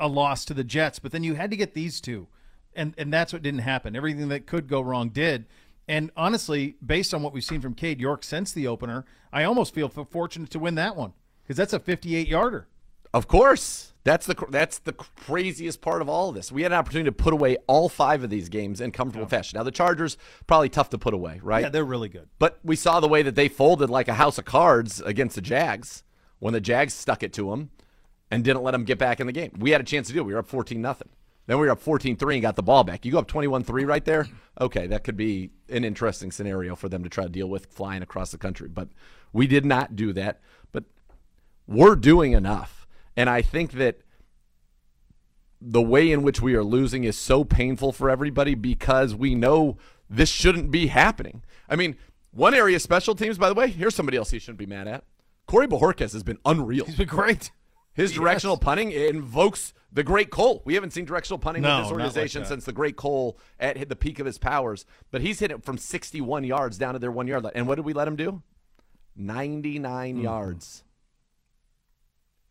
a loss to the Jets, but then you had to get these two, and and that's what didn't happen. Everything that could go wrong did. And honestly, based on what we've seen from Cade York since the opener, I almost feel fortunate to win that one because that's a 58 yarder. Of course. That's the that's the craziest part of all of this. We had an opportunity to put away all five of these games in comfortable yeah. fashion. Now the Chargers probably tough to put away, right? Yeah, they're really good. But we saw the way that they folded like a house of cards against the Jags when the Jags stuck it to them and didn't let them get back in the game. We had a chance to do it. We were up 14 nothing. Then we were up 14-3 and got the ball back. You go up 21-3 right there. Okay, that could be an interesting scenario for them to try to deal with flying across the country. But we did not do that. But we're doing enough. And I think that the way in which we are losing is so painful for everybody because we know this shouldn't be happening. I mean, one area special teams, by the way, here's somebody else he shouldn't be mad at. Corey Bojorquez has been unreal. He's been great. His yes. directional punting invokes the great Cole. We haven't seen directional punting no, with this organization like since the great Cole at hit the peak of his powers. But he's hit it from 61 yards down to their one yard line. And what did we let him do? 99 mm. yards.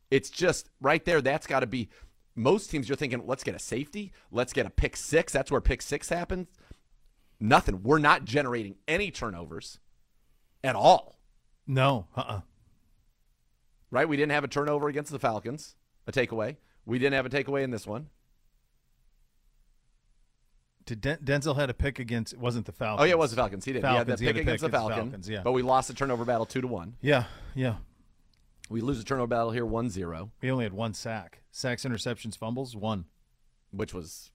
It's just right there. That's got to be most teams you're thinking, let's get a safety, let's get a pick six. That's where pick six happens. Nothing. We're not generating any turnovers at all. No. Uh uh-uh. Right? We didn't have a turnover against the Falcons, a takeaway. We didn't have a takeaway in this one. Did Den- Denzel had a pick against? It wasn't the Falcons. Oh yeah, it was the Falcons. He did. Falcons, he had the pick, pick against the Falcons. Falcons. Yeah, but we lost the turnover battle two to one. Yeah, yeah. We lose the turnover battle here 1-0. We only had one sack. Sacks, interceptions, fumbles, one. Which was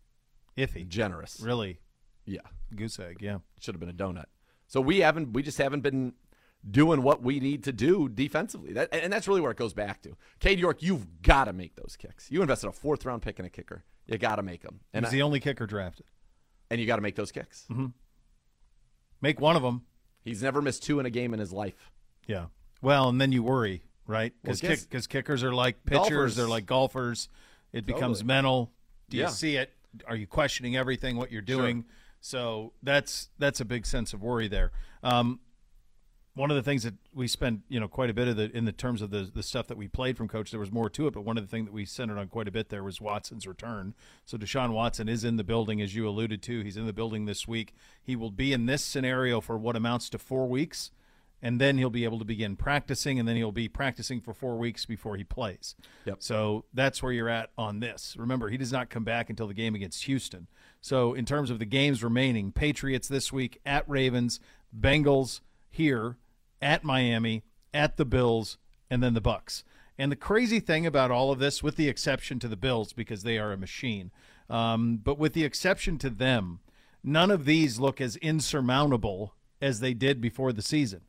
iffy. Generous. Really? Yeah. Goose egg, yeah. Should have been a donut. So we haven't we just haven't been doing what we need to do defensively. That, and that's really where it goes back to. Cade York, you've got to make those kicks. You invested a fourth round pick in a kicker. You got to make them. And He's I, the only kicker drafted. And you got to make those kicks. Mm-hmm. Make one of them. He's never missed two in a game in his life. Yeah. Well, and then you worry right? Because well, kick, kickers are like pitchers, golfers. they're like golfers. It totally. becomes mental. Do you see it? Are you questioning everything what you're doing? Sure. So that's that's a big sense of worry there. Um, one of the things that we spent, you know, quite a bit of the in the terms of the the stuff that we played from coach, there was more to it. But one of the things that we centered on quite a bit there was Watson's return. So Deshaun Watson is in the building, as you alluded to. He's in the building this week. He will be in this scenario for what amounts to four weeks and then he'll be able to begin practicing, and then he'll be practicing for four weeks before he plays. Yep. So that's where you're at on this. Remember, he does not come back until the game against Houston. So in terms of the games remaining, Patriots this week at Ravens, Bengals here at Miami, at the Bills, and then the Bucks. And the crazy thing about all of this, with the exception to the Bills because they are a machine, um, but with the exception to them, none of these look as insurmountable as they did before the season.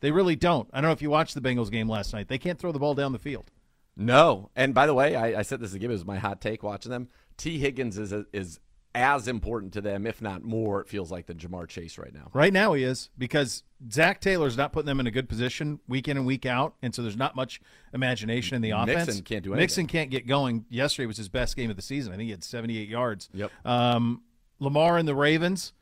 They really don't. I don't know if you watched the Bengals game last night. They can't throw the ball down the field. No. And by the way, I, I said this again. It was my hot take watching them. Tee Higgins is a, is as important to them, if not more. It feels like than Ja'Marr Chase right now. Right now, he is because Zac Taylor's not putting them in a good position week in and week out, and so there's not much imagination in the offense. Mixon can't do anything. Mixon can't get going. Yesterday was his best game of the season. I think he had 78 yards. Yep. Um, Lamar and the Ravens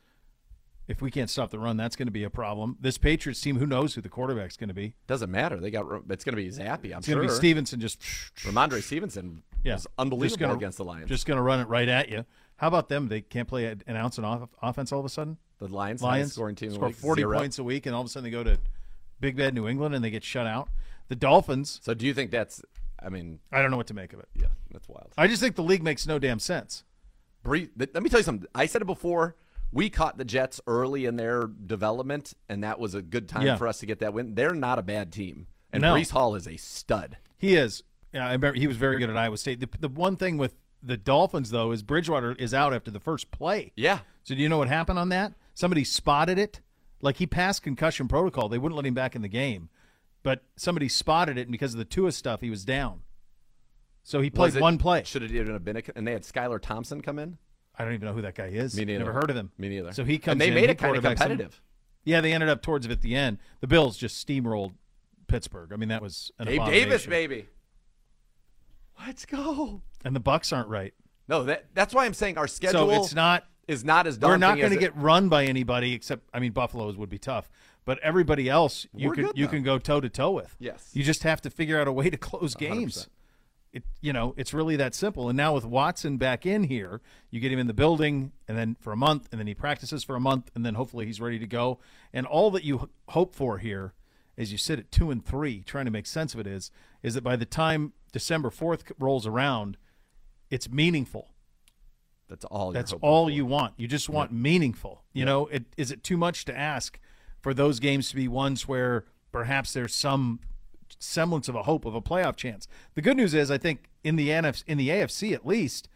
if we can't stop the run, that's going to be a problem. This Patriots team, who knows who the quarterback's going to be? Doesn't matter. They got it's going to be Zappe. I'm it's sure. going to be Stevenson. Just Rhamondre Stevenson yeah. was unbelievable gonna, against the Lions. Just going to run it right at you. How about them? They can't play an ounce of off- offense all of a sudden. The Lions, Lions scoring team score 40 Zero. points a week, and all of a sudden they go to Big Bad New England and they get shut out. The Dolphins. So do you think that's? I mean, I don't know what to make of it. Yeah, that's wild. I just think the league makes no damn sense. Breathe, let me tell you something. I said it before we caught the Jets early in their development, and that was a good time yeah. for us to get that win. They're not a bad team, and no. Breece Hall is a stud. He is. Yeah, I remember he was very good at Iowa State. The, the one thing with the Dolphins though is Bridgewater is out after the first play. Yeah. So do you know what happened on that? Somebody spotted it. Like he passed concussion protocol. They wouldn't let him back in the game, but somebody spotted it, and because of the Tua stuff, he was down. So he played it, one play. Should it have been? A, and they had Skylar Thompson come in. I don't even know who that guy is. Me neither. Never heard of him. Me neither. So he comes and they in, made it kind of competitive. Some, yeah, they ended up towards it at the end. The Bills just steamrolled Pittsburgh. I mean, that was an Gabe Davis, baby. Let's go. And the Bucks aren't right. No, that that's why I'm saying our schedule. So it's not is not as daunting. We're not going to get run by anybody except. I mean, Buffalo's would be tough, but everybody else you We're can you can go toe to toe with. Yes. You just have to figure out a way to close games. 100%. it you know it's really that simple. And now with Watson back in here, you get him in the building, and then for a month, and then he practices for a month, and then hopefully he's ready to go. And all that you hope for here, as you sit at two and three, trying to make sense of it, is is that by the time December fourth rolls around, it's meaningful. That's all. That's all for. you want. You just want meaningful. You know, it, is it too much to ask for those games to be ones where perhaps there's some semblance of a hope of a playoff chance. The good news is, I think in the NFC, in the AFC at least,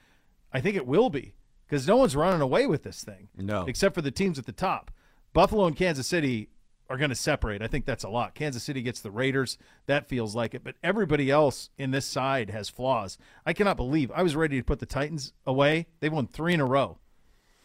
I think it will be because no one's running away with this thing. No, except for the teams at the top. Buffalo and Kansas City are going to separate. I think that's a lot. Kansas City gets the Raiders. That feels like it. But everybody else in this side has flaws. I cannot believe I was ready to put the Titans away. They won three in a row.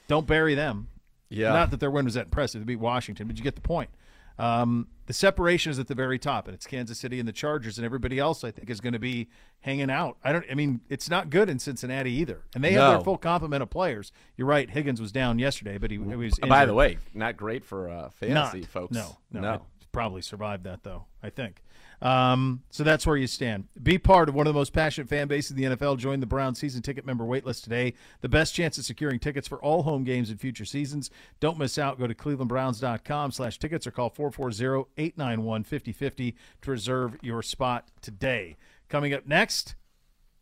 Don't bury them. Yeah. Not that their win was that impressive. They beat Washington, but you get the point. Um, the separation is at the very top, and it's Kansas City and the Chargers, and everybody else I think is going to be hanging out. I don't. I mean, it's not good in Cincinnati either, and they no. have their full complement of players. You're right. Higgins was down yesterday, but he, he was. Injured. By the way, not great for uh, fantasy not, folks. No, no, no. Probably survived that though. I think. Um, so that's where you stand. Be part of one of the most passionate fan bases in the NFL. Join the Brown season ticket member waitlist today. The best chance of securing tickets for all home games in future seasons. Don't miss out. Go to clevelandbrowns.com slash tickets or call 440-891-5050 to reserve your spot today. Coming up next,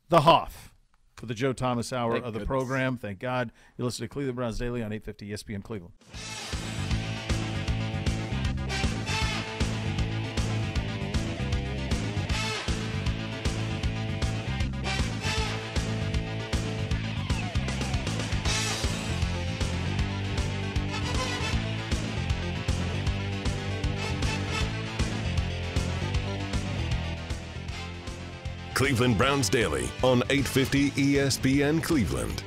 the Hoff for the Joe Thomas Hour Thank of the goodness. program. Thank God. You listen to Cleveland Browns Daily on 850 ESPN Cleveland. Cleveland Browns Daily on 850 ESPN Cleveland.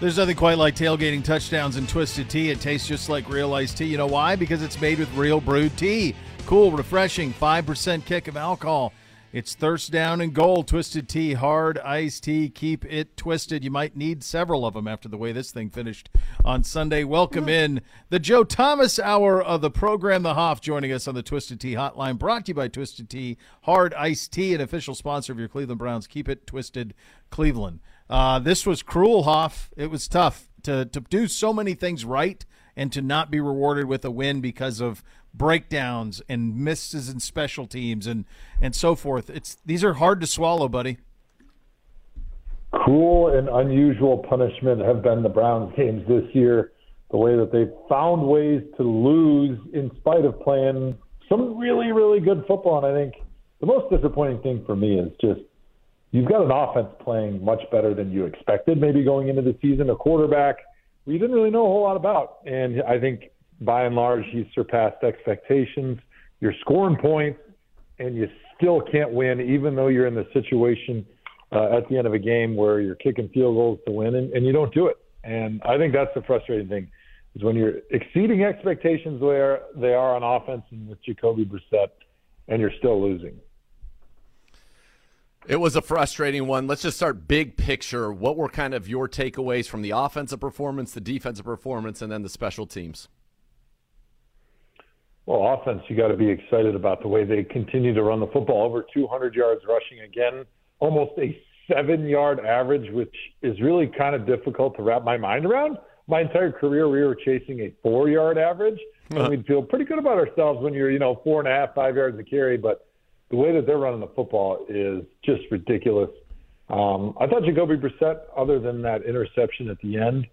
There's nothing quite like tailgating touchdowns and twisted tea. It tastes just like real iced tea. You know why? Because it's made with real brewed tea. Cool, refreshing, 5% kick of alcohol. It's thirst down and gold. Twisted tea, hard iced tea. Keep it twisted. You might need several of them after the way this thing finished on Sunday. Welcome in the Joe Thomas hour of the program. The Hoff joining us on the Twisted Tea Hotline, brought to you by Twisted Tea, hard iced tea, an official sponsor of your Cleveland Browns. Keep it twisted, Cleveland. Uh, this was cruel, Hoff. It was tough to to do so many things right and to not be rewarded with a win because of breakdowns and misses in special teams and and so forth. It's these are hard to swallow, buddy. Cruel and unusual punishment have been the Browns games this year. The way that they've found ways to lose in spite of playing some really, really good football. And I think the most disappointing thing for me is just you've got an offense playing much better than you expected, maybe going into the season, a quarterback we didn't really know a whole lot about. And I think by and large, he's surpassed expectations. You're scoring points, and you still can't win, even though you're in the situation uh, at the end of a game where you're kicking field goals to win, and, and you don't do it. And I think that's the frustrating thing is when you're exceeding expectations where they are on offense and with Jacoby Brissett, and you're still losing. It was a frustrating one. Let's just start big picture. What were kind of your takeaways from the offensive performance, the defensive performance, and then the special teams? Well, offense, you got to be excited about the way they continue to run the football. Over 200 yards rushing again, almost a seven yard average, which is really kind of difficult to wrap my mind around. My entire career, we were chasing a four yard average, and we'd feel pretty good about ourselves when you're, you know, four and a half, five yards a carry. But the way that they're running the football is just ridiculous. Um, I thought Jacoby Brissett, other than that interception at the end,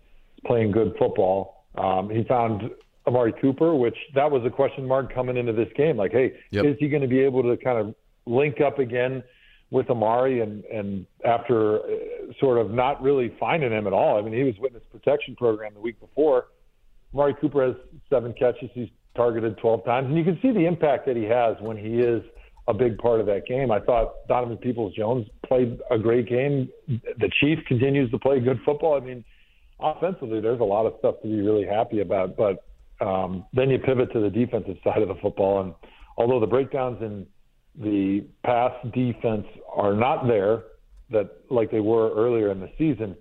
playing good football. Um, he found Amari Cooper, which that was a question mark coming into this game. Like, hey, yep. is he going to be able to kind of link up again with Amari? And and after uh, sort of not really finding him at all, I mean, he was witness protection program the week before. Amari Cooper has seven catches. He's targeted 12 times, and you can see the impact that he has when he is a big part of that game. I thought Donovan Peoples Jones played a great game. The Chief continues to play good football. I mean, offensively, there's a lot of stuff to be really happy about, but um, then you pivot to the defensive side of the football, and although the breakdowns in the pass defense are not there, that like they were earlier in the season,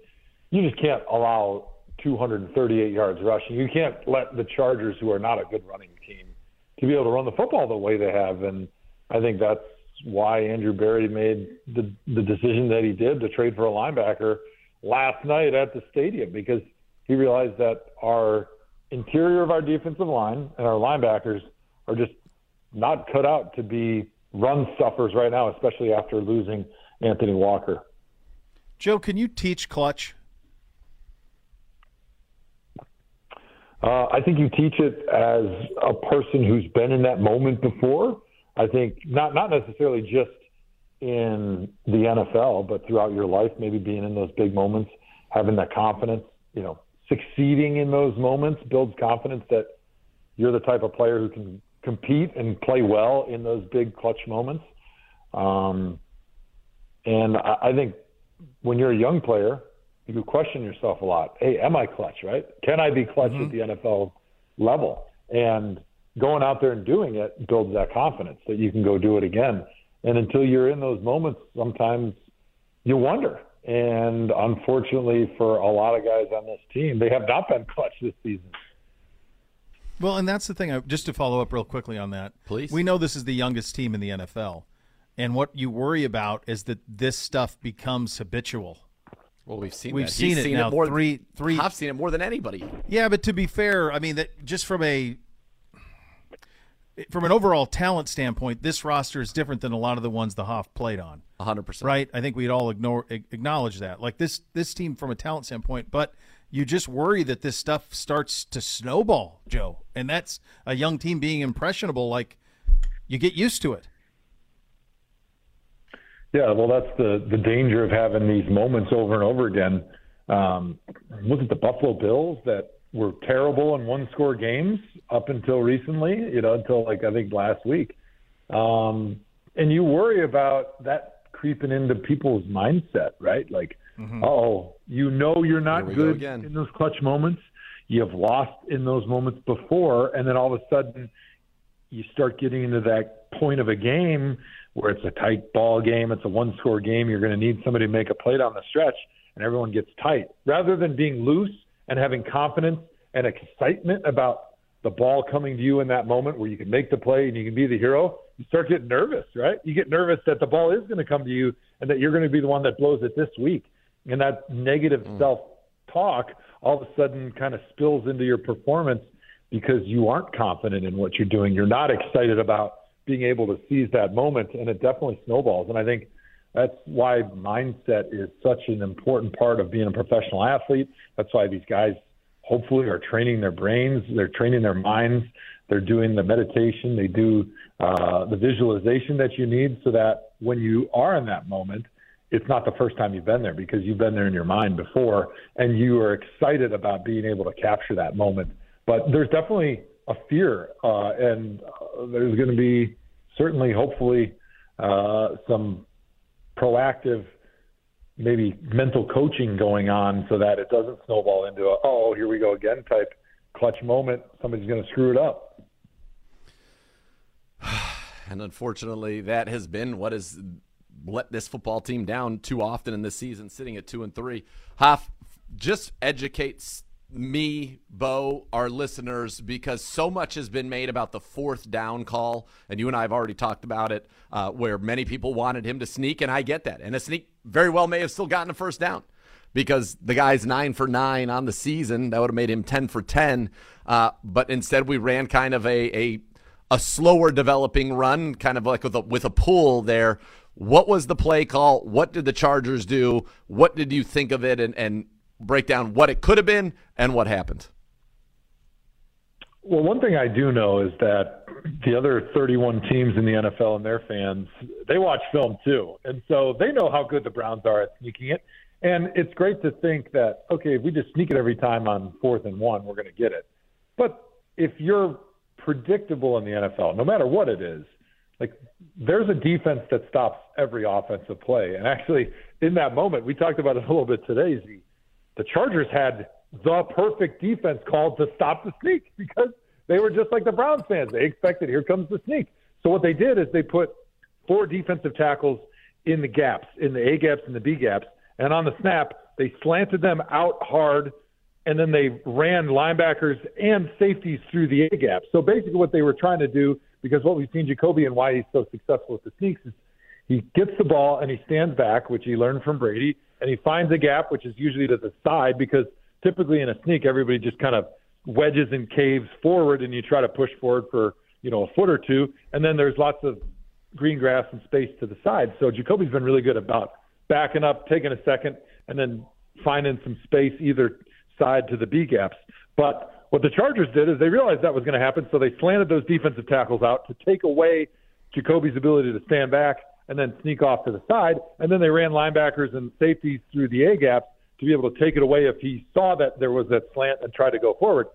you just can't allow 238 yards rushing. You can't let the Chargers, who are not a good running team, to be able to run the football the way they have, and I think that's why Andrew Berry made the the decision that he did to trade for a linebacker last night at the stadium because he realized that our interior of our defensive line and our linebackers are just not cut out to be run stuffers right now, especially after losing Anthony Walker. Joe, can you teach clutch? Uh, I think you teach it as a person who's been in that moment before. I think not not necessarily just in the NFL, but throughout your life, maybe being in those big moments, having that confidence, you know, succeeding in those moments builds confidence that you're the type of player who can compete and play well in those big clutch moments. Um, and I, I think when you're a young player, you question yourself a lot. Hey, am I clutch, right? Can I be clutch mm-hmm. at the NFL level? And going out there and doing it builds that confidence that you can go do it again. And until you're in those moments, sometimes you wonder. And unfortunately, for a lot of guys on this team, they have not been clutch this season. Well, and that's the thing. Just to follow up real quickly on that, please. We know this is the youngest team in the NFL, and what you worry about is that this stuff becomes habitual. Well, we've seen we've that. seen He's it seen now. It more, three, three. I've seen it more than anybody. Yeah, but to be fair, I mean that just from a from an overall talent standpoint, this roster is different than a lot of the ones the Hoff played on. 100%. Right? I think we'd all ignore acknowledge that. Like this this team from a talent standpoint, but you just worry that this stuff starts to snowball, Joe. And that's a young team being impressionable like you get used to it. Yeah, well, that's the the danger of having these moments over and over again. Um, look at the Buffalo Bills that were terrible in one score games up until recently, you know, until like I think last week. Um, and you worry about that creeping into people's mindset, right? Like, mm-hmm. oh, you know you're not good go in those clutch moments. You have lost in those moments before, and then all of a sudden you start getting into that point of a game where it's a tight ball game, it's a one score game, you're going to need somebody to make a play down the stretch, and everyone gets tight. Rather than being loose and having confidence and excitement about the ball coming to you in that moment where you can make the play and you can be the hero, you start getting nervous, right? You get nervous that the ball is going to come to you and that you're going to be the one that blows it this week. And that negative mm. self talk all of a sudden kind of spills into your performance because you aren't confident in what you're doing. You're not excited about being able to seize that moment, and it definitely snowballs. And I think that's why mindset is such an important part of being a professional athlete. That's why these guys hopefully are training their brains, they're training their minds, they're doing the meditation, they do uh, the visualization that you need so that when you are in that moment, it's not the first time you've been there because you've been there in your mind before and you are excited about being able to capture that moment. But there's definitely a fear, uh, and uh, there's going to be certainly, hopefully, uh, some proactive, maybe mental coaching going on so that it doesn't snowball into a oh here we go again type clutch moment. Somebody's going to screw it up. [SIGHS] And unfortunately, that has been what has let this football team down too often in this season, sitting at two and three. Hoff just educates me, Beau, our listeners, because so much has been made about the fourth down call, and you and I have already talked about it, uh, where many people wanted him to sneak, and I get that. And a sneak very well may have still gotten a first down because the guy's nine for nine on the season. That would have made him 10 for 10. Uh, but instead, we ran kind of a, a, a slower developing run, kind of like with a, with a pull there. What was the play call? What did the Chargers do? What did you think of it? And, and break down what it could have been and what happened. Well, one thing I do know is that the other 31 teams in the NFL and their fans, they watch film too. And so they know how good the Browns are at sneaking it. And it's great to think that, okay, if we just sneak it every time on fourth and one, we're going to get it. But if you're predictable in the NFL, no matter what it is, like there's a defense that stops every offensive play. And actually, in that moment, we talked about it a little bit today, the Chargers had the perfect defense called to stop the sneak [LAUGHS] because they were just like the Browns fans. They expected here comes the sneak. So what they did is they put four defensive tackles in the gaps, in the A gaps and the B gaps, and on the snap they slanted them out hard, and then they ran linebackers and safeties through the A gaps. So basically, what they were trying to do, because what we've seen Jacoby and why he's so successful with the sneaks is he gets the ball and he stands back, which he learned from Brady, and he finds a gap, which is usually to the side because typically in a sneak, everybody just kind of wedges and caves forward, and you try to push forward for you know a foot or two, and then there's lots of green grass and space to the side. So Jacoby's been really good about backing up, taking a second, and then finding some space either side to the B gaps. But what the Chargers did is they realized that was going to happen, so they slanted those defensive tackles out to take away Jacoby's ability to stand back and then sneak off to the side. And then they ran linebackers and safeties through the A gaps to be able to take it away if he saw that there was that slant and try to go forward.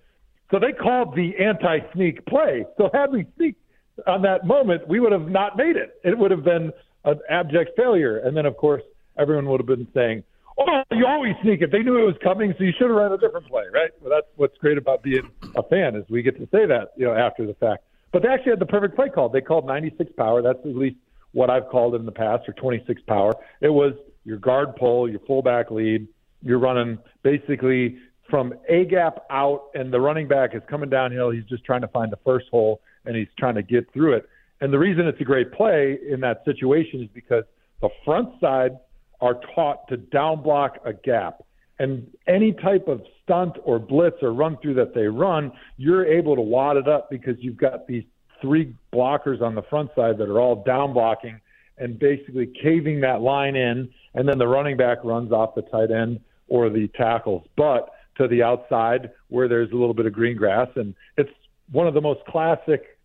So they called the anti sneak play. So had we sneaked on that moment, we would have not made it. It would have been an abject failure. And then, of course, everyone would have been saying, "Oh, you always sneak it. They knew it was coming, so you should have run a different play, right?" Well, that's what's great about being a fan is we get to say that, you know, after the fact. But they actually had the perfect play called. They called 96 power. That's at least what I've called it in the past, or 26 power. It was your guard pull, your fullback lead. You're running basically from a gap out, and the running back is coming downhill. He's just trying to find the first hole, and he's trying to get through it. And the reason it's a great play in that situation is because the front side are taught to down block a gap. And any type of stunt or blitz or run through that they run, you're able to wad it up because you've got these three blockers on the front side that are all down blocking and basically caving that line in. And then the running back runs off the tight end or the tackles, but to the outside where there's a little bit of green grass. And it's one of the most classic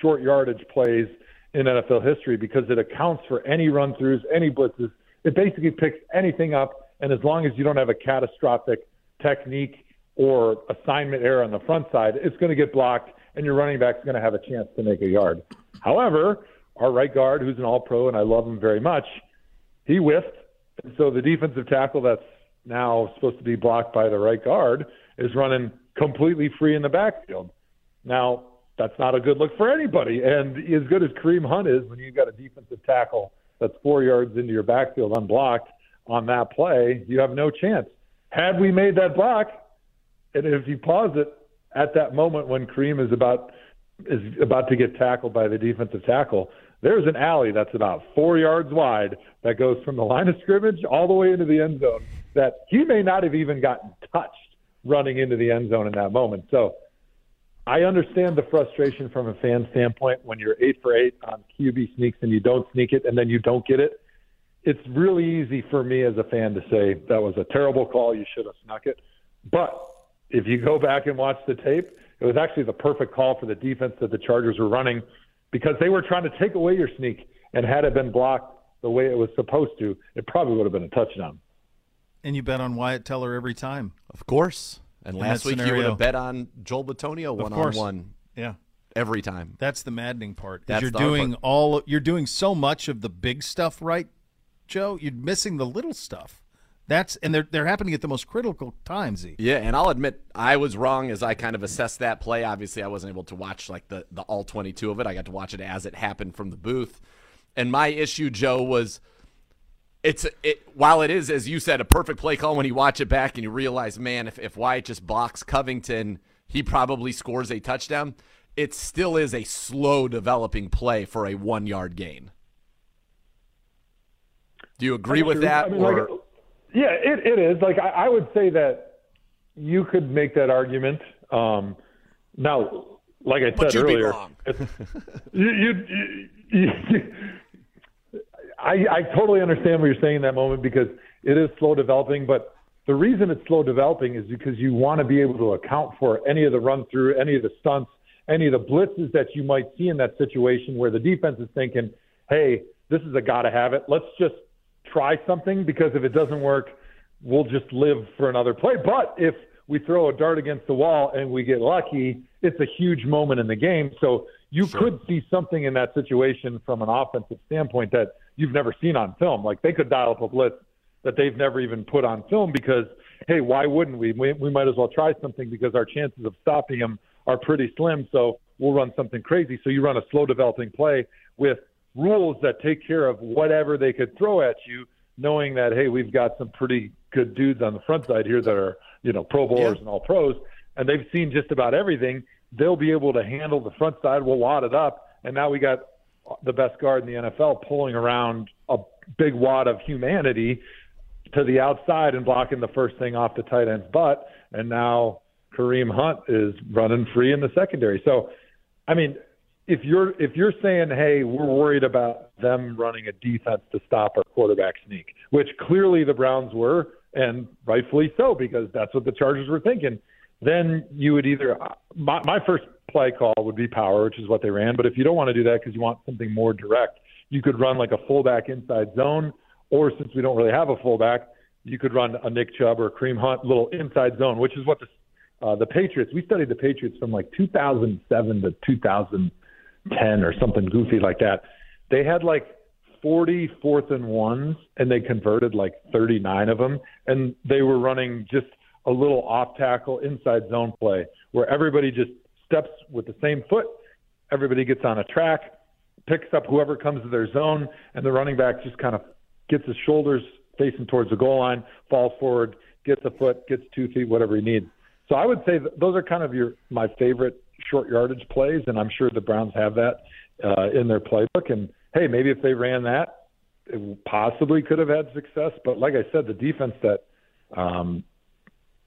short yardage plays in NFL history because it accounts for any run throughs, any blitzes. It basically picks anything up. And as long as you don't have a catastrophic technique or assignment error on the front side, it's going to get blocked and your running back's going to have a chance to make a yard. However, our right guard, who's an all pro, and I love him very much, he whiffed. And so the defensive tackle that's now supposed to be blocked by the right guard is running completely free in the backfield. Now, that's not a good look for anybody. And as good as Kareem Hunt is, when you've got a defensive tackle that's four yards into your backfield unblocked on that play, you have no chance. Had we made that block, and if you pause it at that moment when Kareem is about is about to get tackled by the defensive tackle, there's an alley that's about four yards wide that goes from the line of scrimmage all the way into the end zone that he may not have even gotten touched running into the end zone in that moment. So I understand the frustration from a fan standpoint when you're eight for eight on QB sneaks and you don't sneak it and then you don't get it. It's really easy for me as a fan to say that was a terrible call. You should have snuck it. But if you go back and watch the tape, it was actually the perfect call for the defense that the Chargers were running because they were trying to take away your sneak. And had it been blocked the way it was supposed to, it probably would have been a touchdown. And you bet on Wyatt Teller every time. Of course. And In last that week you would have bet on Joel Bitonio one on one Yeah. every time. That's the maddening part. That's you're the doing part. all you're doing so much of the big stuff right, Joe. You're missing the little stuff. That's and they're they're happening at the most critical times. Yeah, and I'll admit I was wrong as I kind of assessed that play. Obviously, I wasn't able to watch like the the all 22 of it. I got to watch it as it happened from the booth. And my issue, Joe, was it's it while it is as you said a perfect play call when you watch it back and you realize, man, if if Wyatt just blocks Covington, he probably scores a touchdown. It still is a slow developing play for a 1-yard gain. Do you agree with that I mean, or like, yeah, it, it is. Like I, I would say that you could make that argument. Um, now, like I But said earlier, you, you, you, [LAUGHS] I, I totally understand what you're saying in that moment because it is slow developing. But the reason it's slow developing is because you want to be able to account for any of the run through, any of the stunts, any of the blitzes that you might see in that situation where the defense is thinking, hey, this is a got to have it. Let's just try something because if it doesn't work, we'll just live for another play. But if we throw a dart against the wall and we get lucky, it's a huge moment in the game. So you could see something in that situation from an offensive standpoint that you've never seen on film. Like they could dial up a blitz that they've never even put on film because, hey, why wouldn't we? We, we might as well try something because our chances of stopping them are pretty slim. So we'll run something crazy. So you run a slow developing play with rules that take care of whatever they could throw at you, knowing that hey, we've got some pretty good dudes on the front side here that are you know Pro Bowlers Yeah. and all pros, and they've seen just about everything. They'll be able to handle the front side. We'll wad it up, and now we got the best guard in the NFL pulling around a big wad of humanity to the outside and blocking the first thing off the tight end's butt. And now Kareem Hunt is running free in the secondary. So, I mean, if you're if you're saying, hey, we're worried about them running a defense to stop our quarterback sneak, which clearly the Browns were, and rightfully so because that's what the Chargers were thinking, then you would either my, my first play call would be power, which is what they ran. But if you don't want to do that because you want something more direct, you could run like a fullback inside zone, or since we don't really have a fullback, you could run a Nick Chubb or a Kareem Hunt little inside zone, which is what the uh, the Patriots. We studied the Patriots from like 2007 to 2010 or something goofy like that. They had like 40 fourth and ones, and they converted like 39 of them, and they were running just a little off tackle inside zone play where everybody just steps with the same foot. Everybody gets on a track, picks up whoever comes to their zone, and the running back just kind of gets his shoulders facing towards the goal line, falls forward, gets a foot, gets two feet, whatever he needs. So I would say those are kind of your my favorite short yardage plays, and I'm sure the Browns have that uh, in their playbook. And hey, maybe if they ran that, it possibly could have had success. But like I said, the defense that um,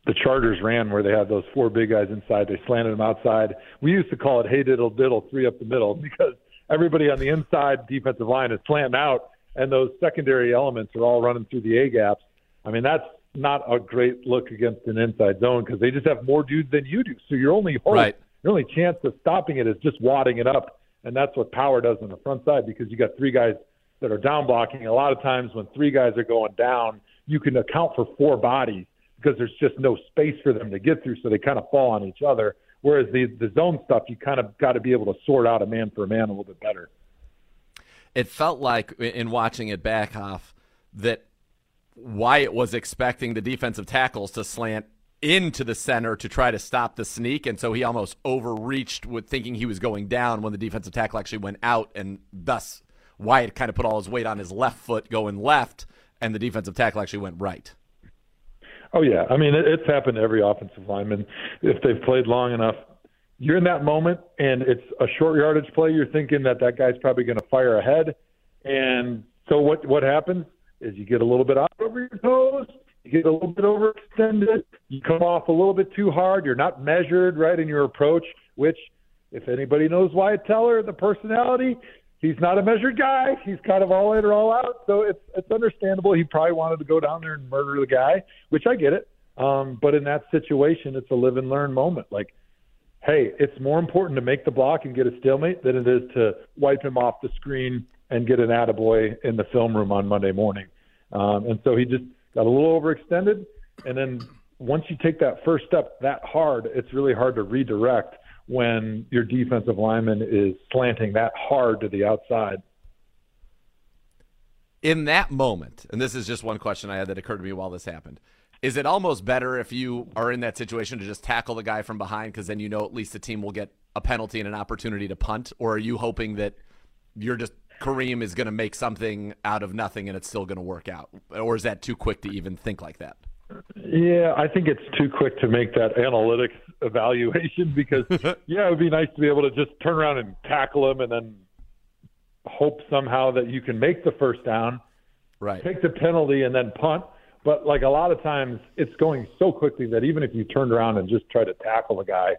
the Chargers ran where they had those four big guys inside. They slanted them outside. We used to call it "Hey diddle diddle," three up the middle, [LAUGHS] because everybody on the inside defensive line is slanting out, and those secondary elements are all running through the A gaps. I mean, that's not a great look against an inside zone because they just have more dudes than you do. So your only hope, right. Your only chance of stopping it is just wadding it up, and that's what power does on the front side because you got three guys that are down blocking. A lot of times when three guys are going down, you can account for four bodies because there's just no space for them to get through, so they kind of fall on each other. Whereas the the zone stuff, you kind of got to be able to sort out a man for a man a little bit better. It felt like in watching it back off that Wyatt was expecting the defensive tackles to slant into the center to try to stop the sneak, and so he almost overreached with thinking he was going down when the defensive tackle actually went out, and thus Wyatt kind of put all his weight on his left foot going left, and the defensive tackle actually went right. Oh yeah, I mean it's happened to every offensive lineman if they've played long enough. You're in that moment, and it's a short yardage play. You're thinking that that guy's probably going to fire ahead, and so what? What happens is you get a little bit out over your toes, you get a little bit overextended, you come off a little bit too hard. You're not measured right in your approach, which, if anybody knows Wyatt Teller, the personality, he's not a measured guy. He's kind of all in or all out. So it's it's understandable. He probably wanted to go down there and murder the guy, which I get it. Um, but in that situation, it's a live and learn moment. Like, hey, it's more important to make the block and get a stalemate than it is to wipe him off the screen and get an attaboy in the film room on Monday morning. Um, and so he just got a little overextended. And then once you take that first step that hard, it's really hard to redirect when your defensive lineman is slanting that hard to the outside. In that moment, and this is just one question I had that occurred to me while this happened. Is it almost better if you are in that situation to just tackle the guy from behind because then you know at least the team will get a penalty and an opportunity to punt? Or are you hoping that you're just Kareem is going to make something out of nothing and it's still going to work out? Or is that too quick to even think like that? Yeah, I think it's too quick to make that analytics evaluation [LAUGHS] because [LAUGHS] yeah, it would be nice to be able to just turn around and tackle him and then hope somehow that you can make the first down, right? Take the penalty and then punt. But like a lot of times, it's going so quickly that even if you turned around and just try to tackle a guy,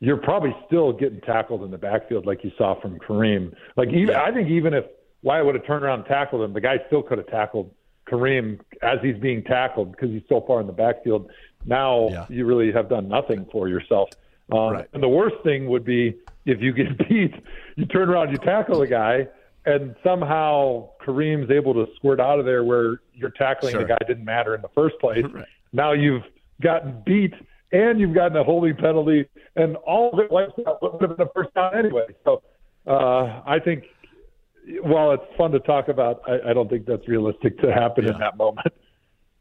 you're probably still getting tackled in the backfield like you saw from Kareem. Like even yeah. I think even if Wyatt would have turned around and tackled him, the guy still could have tackled Kareem as he's being tackled because he's so far in the backfield. Now yeah. you really have done nothing for yourself. Um, right. And the worst thing would be if you get [LAUGHS] beat, you turn around, you tackle the guy, and somehow Kareem's able to squirt out of there where you're tackling sure. the guy didn't matter in the first place. [LAUGHS] right. Now you've gotten beat and you've gotten a holding penalty, and all of it wipes out what would have been the first down anyway. So uh, I think while it's fun to talk about, I, I don't think that's realistic to happen yeah. in that moment.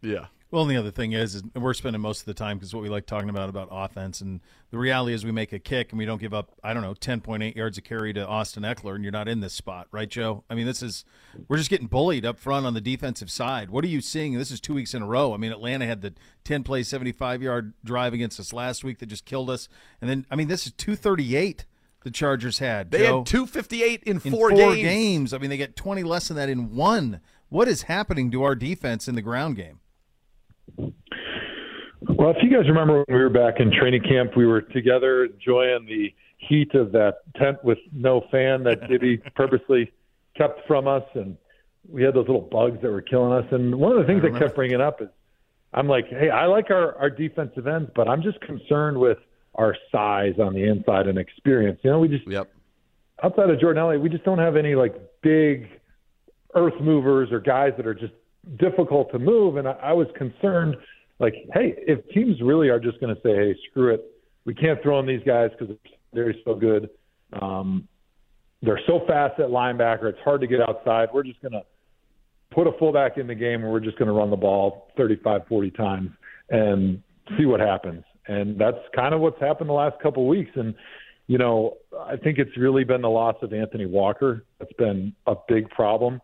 Yeah. Well, and the other thing is, is we're spending most of the time because what we like talking about about offense, and the reality is we make a kick and we don't give up. I don't know, ten point eight yards of carry to Austin Ekeler, and you're not in this spot, right, Joe? I mean, this is we're just getting bullied up front on the defensive side. What are you seeing? This is two weeks in a row. I mean, Atlanta had the ten play, seventy five yard drive against us last week that just killed us, and then I mean, this is two thirty eight the Chargers had. They Joe. had 258 in, in four, four games. games. I mean, they get 20 less than that in one. What is happening to our defense in the ground game? Well, if you guys remember when we were back in training camp, we were together enjoying the heat of that tent with no fan that Gibby [LAUGHS] purposely kept from us, and we had those little bugs that were killing us. And one of the things I kept bringing up is, I'm like, hey, I like our our defensive ends, but I'm just concerned with our size on the inside and experience. You know, we just Yep. outside of Jordan Elliott, we just don't have any like big earth movers or guys that are just difficult to move. And I, I was concerned, like, hey, if teams really are just going to say, hey, screw it, we can't throw in these guys because they're so good. Um, they're so fast at linebacker; it's hard to get outside. We're just going to put a fullback in the game, and we're just going to run the ball 35, 40 times and see what happens. And that's kind of what's happened the last couple of weeks. And you know, I think it's really been the loss of Anthony Walker. That's been a big problem.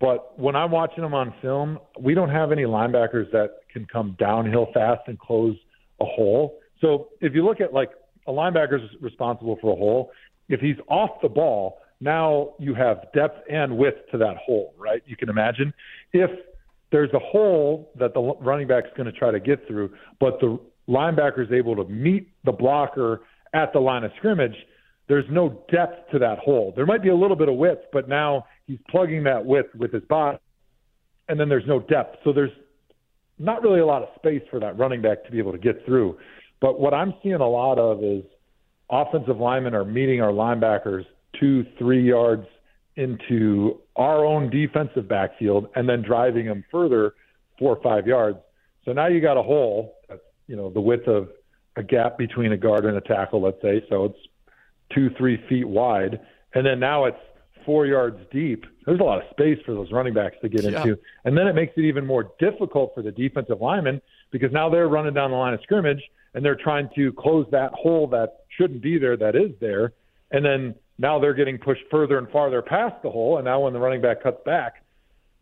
But when I'm watching him on film, we don't have any linebackers that can come downhill fast and close a hole. So if you look at like a linebacker is responsible for a hole, if he's off the ball, now you have depth and width to that hole, right? You can imagine if there's a hole that the running back's going to try to get through, but the linebacker is able to meet the blocker at the line of scrimmage, there's no depth to that hole. There might be a little bit of width, but now he's plugging that width with his body, and then there's no depth. So there's not really a lot of space for that running back to be able to get through. But what I'm seeing a lot of is offensive linemen are meeting our linebackers two, three yards into our own defensive backfield and then driving them further four or five yards. So now you got a hole that's, you know, the width of a gap between a guard and a tackle, let's say. So it's two, three feet wide. And then now it's four yards deep. There's a lot of space for those running backs to get Yeah. into. And then it makes it even more difficult for the defensive linemen because now they're running down the line of scrimmage and they're trying to close that hole that shouldn't be there that is there. And then now they're getting pushed further and farther past the hole. And now when the running back cuts back,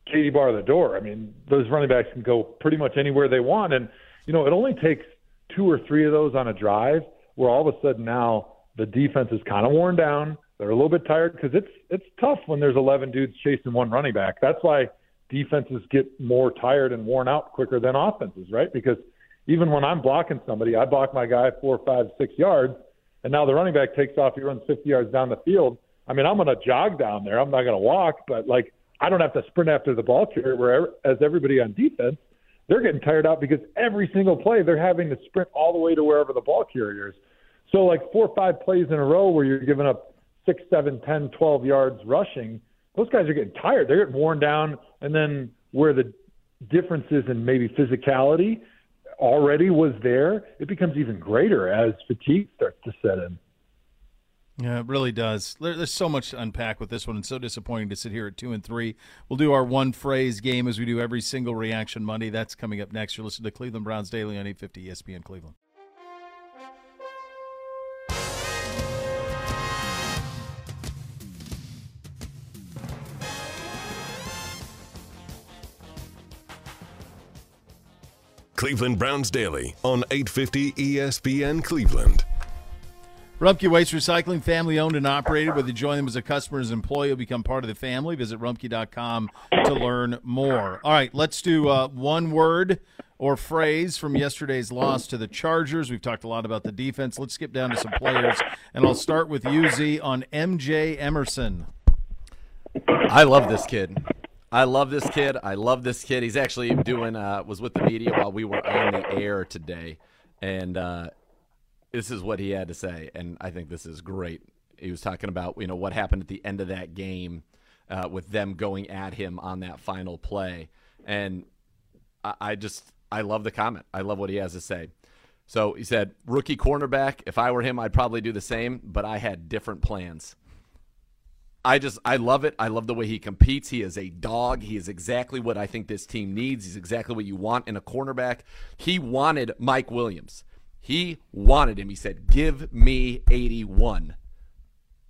Katie bar the door. I mean, those running backs can go pretty much anywhere they want. And, you know, it only takes two or three of those on a drive where all of a sudden now the defense is kind of worn down. They're a little bit tired because it's it's tough when there's 11 dudes chasing one running back. That's why defenses get more tired and worn out quicker than offenses, right? Because even when I'm blocking somebody, I block my guy four, five, six yards, and now the running back takes off. He runs 50 yards down the field. I mean, I'm going to jog down there. I'm not going to walk, but like I don't have to sprint after the ball carrier. Where as everybody on defense, they're getting tired out because every single play they're having to sprint all the way to wherever the ball carrier is. So like four or five plays in a row where you're giving up six, seven, ten, twelve yards rushing, those guys are getting tired. They're getting worn down. And then where the differences in maybe physicality already was there, it becomes even greater as fatigue starts to set in. Yeah, it really does. There's so much to unpack with this one, and so disappointing to sit here at two and three. We'll do our one phrase game as we do every single reaction Monday. That's coming up next. You're listening to Cleveland Browns Daily on 850 ESPN Cleveland. Cleveland Browns Daily on 850 ESPN Cleveland. Rumpke Waste Recycling, family owned and operated. Whether you join them as a customer or as an employee, you'll become part of the family. Visit rumpke.com to learn more. All right, let's do uh, one word or phrase from yesterday's loss to the Chargers. We've talked a lot about the defense. Let's skip down to some players, and I'll start with UZ on MJ Emerson. I love this kid. I love this kid. I love this kid. He's actually doing uh, was with the media while we were on the air today, and uh, this is what he had to say. And I think this is great. He was talking about you know what happened at the end of that game uh, with them going at him on that final play, and I, I just I love the comment. I love what he has to say. So he said, rookie cornerback. If I were him, I'd probably do the same, but I had different plans. I just I love it. I love the way he competes. He is a dog. He is exactly what I think this team needs. He's exactly what you want in a cornerback. He wanted Mike Williams. He wanted him. He said, "Give me 81."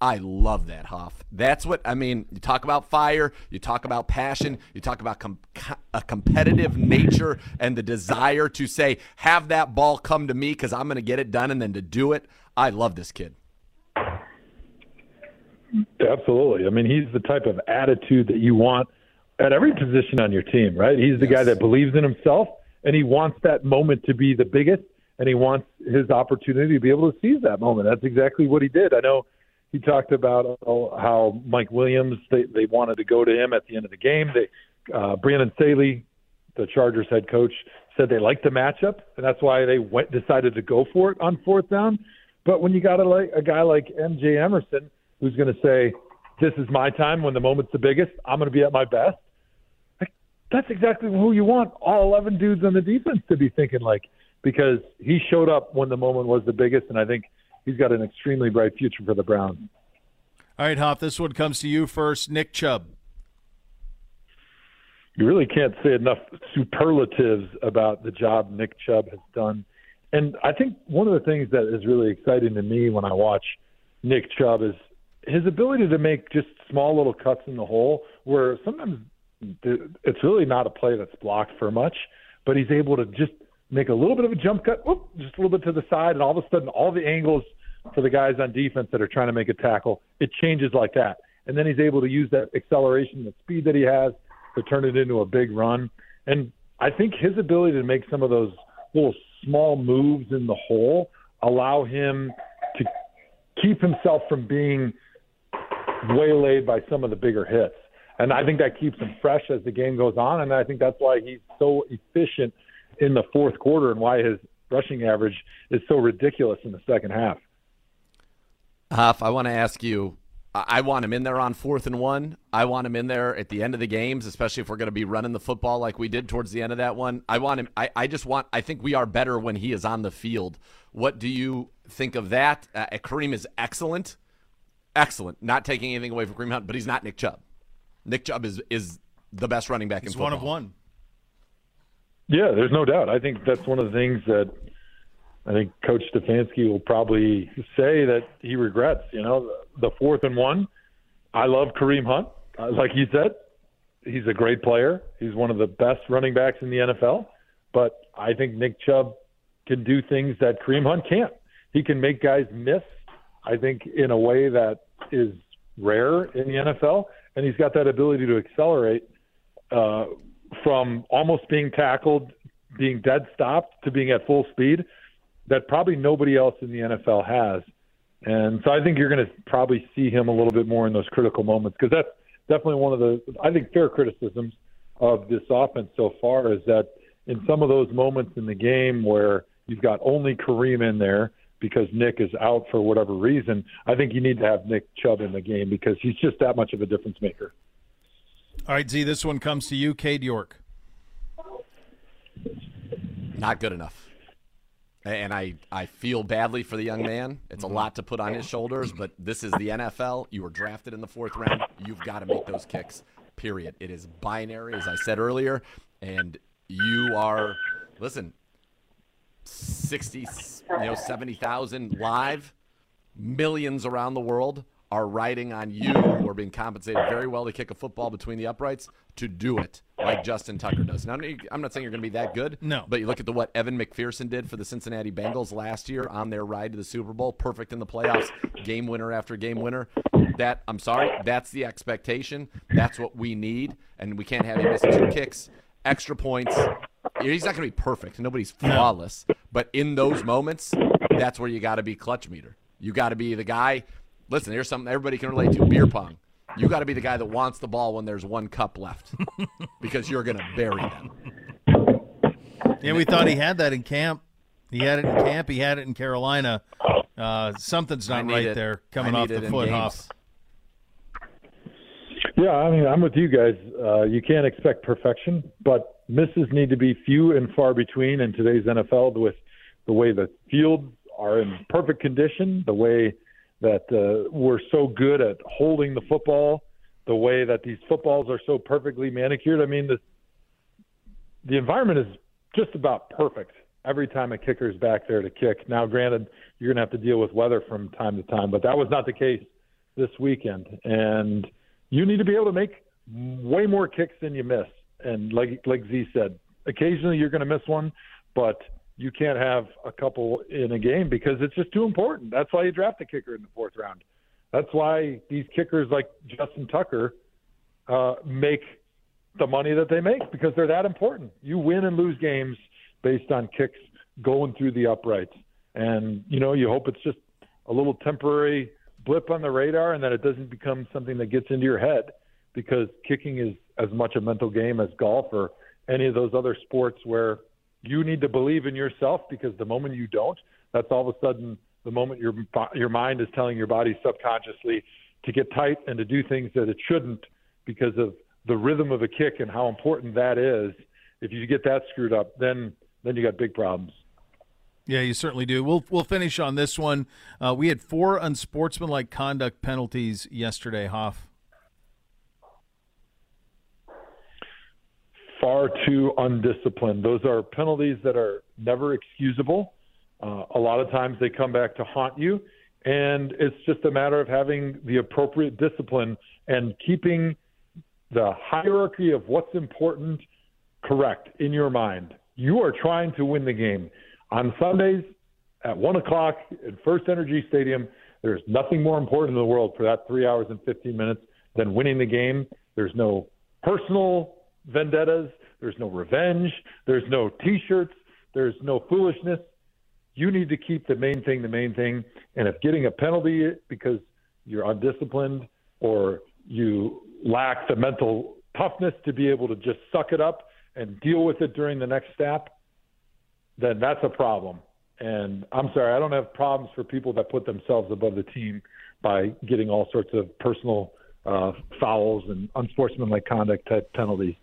I love that, Hoff. That's what I mean. You talk about fire, you talk about passion, you talk about com- a competitive nature and the desire to say, "Have that ball come to me because I'm going to get it done," and then to do it. I love this kid. Absolutely. I mean, he's the type of attitude that you want at every position on your team, right? He's the yes. guy that believes in himself and he wants that moment to be the biggest and he wants his opportunity to be able to seize that moment. That's exactly what he did. I know he talked about how Mike Williams they they wanted to go to him at the end of the game. They uh, Brandon Staley, the Chargers head coach, said they liked the matchup, and that's why they went decided to go for it on fourth down. But when you got a, like, a guy like MJ Emerson who's going to say, "This is my time when the moment's the biggest. I'm going to be at my best." Like, that's exactly who you want all 11 dudes on the defense to be thinking like, because he showed up when the moment was the biggest, and I think he's got an extremely bright future for the Browns. All right, Hoff, this one comes to you first. Nick Chubb. You really can't say enough superlatives about the job Nick Chubb has done. And I think one of the things that is really exciting to me when I watch Nick Chubb is his ability to make just small little cuts in the hole where sometimes it's really not a play that's blocked for much, but he's able to just make a little bit of a jump cut, whoop, just a little bit to the side, and all of a sudden all the angles for the guys on defense that are trying to make a tackle, it changes like that. And then he's able to use that acceleration, the speed that he has to turn it into a big run. And I think his ability to make some of those little small moves in the hole allow him to keep himself from being waylaid by some of the bigger hits. And I think that keeps him fresh as the game goes on. And I think that's why he's so efficient in the fourth quarter and why his rushing average is so ridiculous in the second half. Huff, I want to ask you. I want him in there on fourth and one. I want him in there at the end of the games, especially if we're going to be running the football like we did towards the end of that one. I want him. I, I just want. I think we are better when he is on the field. What do you think of that? Uh, Kareem is excellent, excellent. Not taking anything away from Kareem Hunt, but he's not Nick Chubb. Nick Chubb is is the best running back he's in football. one of one. Yeah, there's no doubt. I think that's one of the things that I think Coach Stefanski will probably say that he regrets. You know, the fourth and one. I love Kareem Hunt. Uh, like you said, he's a great player. He's one of the best running backs in the NFL. But I think Nick Chubb can do things that Kareem Hunt can't. He can make guys miss. I think in a way that is rare in the NFL, and he's got that ability to accelerate uh, from almost being tackled, being dead stopped, to being at full speed that probably nobody else in the NFL has. And so I think you're going to probably see him a little bit more in those critical moments because that's definitely one of the, I think, fair criticisms of this offense so far is that in some of those moments in the game where you've got only Kareem in there because Nick is out for whatever reason, I think you need to have Nick Chubb in the game because he's just that much of a difference maker. All right, Z, this one comes to you, Cade York. Not good enough. And I, I feel badly for the young man. It's a mm-hmm. lot to put on his shoulders, but this is the NFL. You were drafted in the fourth round. You've got to make those kicks, period. It is binary, as I said earlier. And you are, listen, 60, you know, 70,000 live, millions around the world are riding on you who are being compensated very well to kick a football between the uprights to do it like Justin Tucker does. Now, I'm not saying you're going to be that good. No. But you look at the what Evan McPherson did for the Cincinnati Bengals last year on their ride to the Super Bowl, perfect in the playoffs, game winner after game winner. That I'm sorry, that's the expectation. That's what we need, and we can't have him miss two kicks, extra points. He's not going to be perfect. Nobody's flawless, but in those moments, that's where you got to be clutch meter. You got to be the guy listen, here's something everybody can relate to beer pong. You got to be the guy that wants the ball when there's one cup left [LAUGHS] because you're going to bury them. Yeah, we thought he had that in camp. He had it in camp. He had it in Carolina. Uh, something's not right it. there coming off the foot off. Yeah, I mean, I'm with you guys. Uh, you can't expect perfection, but misses need to be few and far between in today's NFL with the way the fields are in perfect condition, the way – that uh, we're so good at holding the football, the way that these footballs are so perfectly manicured. I mean, the the environment is just about perfect every time a kicker's back there to kick. Now, granted, you're going to have to deal with weather from time to time, but that was not the case this weekend. And you need to be able to make way more kicks than you miss. And like like Z said, occasionally you're going to miss one, but you can't have a couple in a game because it's just too important. That's why you draft a kicker in the fourth round. That's why these kickers like Justin Tucker uh, make the money that they make because they're that important. You win and lose games based on kicks going through the uprights. And, you know, you hope it's just a little temporary blip on the radar and that it doesn't become something that gets into your head because kicking is as much a mental game as golf or any of those other sports where you need to believe in yourself because the moment you don't, that's all of a sudden the moment your your mind is telling your body subconsciously to get tight and to do things that it shouldn't because of the rhythm of a kick and how important that is. If you get that screwed up, then then you got big problems. Yeah, you certainly do. We'll we'll finish on this one. Uh, we had four unsportsmanlike conduct penalties yesterday. Hoff. Far too undisciplined. Those are penalties that are never excusable. Uh, a lot of times they come back to haunt you, and it's just a matter of having the appropriate discipline and keeping the hierarchy of what's important correct in your mind. You are trying to win the game. On Sundays at 1 o'clock at First Energy Stadium, there's nothing more important in the world for that three hours and 15 minutes than winning the game. There's no personal vendettas, there's no revenge, there's no t shirts, there's no foolishness. You need to keep the main thing the main thing. And if getting a penalty because you're undisciplined or you lack the mental toughness to be able to just suck it up and deal with it during the next step, then that's a problem. And I'm sorry, I don't have problems for people that put themselves above the team by getting all sorts of personal uh, fouls and unsportsmanlike conduct type penalties.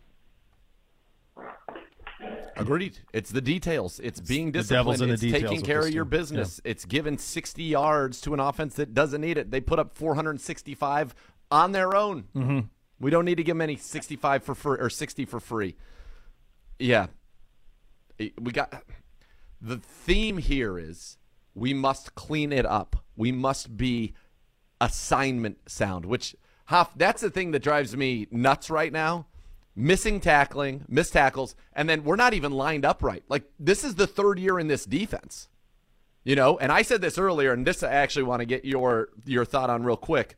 Agreed. It's the details. It's being disciplined. it's taking care of your business. Yeah. It's giving 60 yards to an offense that doesn't need it. They put up 465 on their own. Mm-hmm. We don't need to give them any 65 for free or 60 for free. Yeah. We got the theme here is we must clean it up. We must be assignment sound, which Huff, that's the thing that drives me nuts right now. Missing tackling, missed tackles, and then we're not even lined up right. Like this is the third year in this defense. You know, and I said this earlier, and this I actually want to get your your thought on real quick.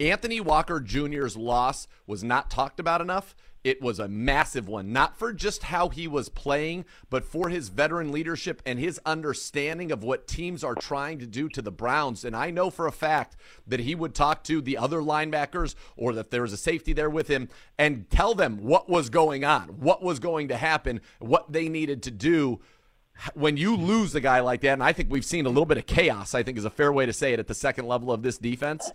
Anthony Walker Jr.'s loss was not talked about enough. It was a massive one, not for just how he was playing, but for his veteran leadership and his understanding of what teams are trying to do to the Browns. And I know for a fact that he would talk to the other linebackers or that there was a safety there with him and tell them what was going on, what was going to happen, what they needed to do when you lose a guy like that, and I think we've seen a little bit of chaos, I think is a fair way to say it at the second level of this defense.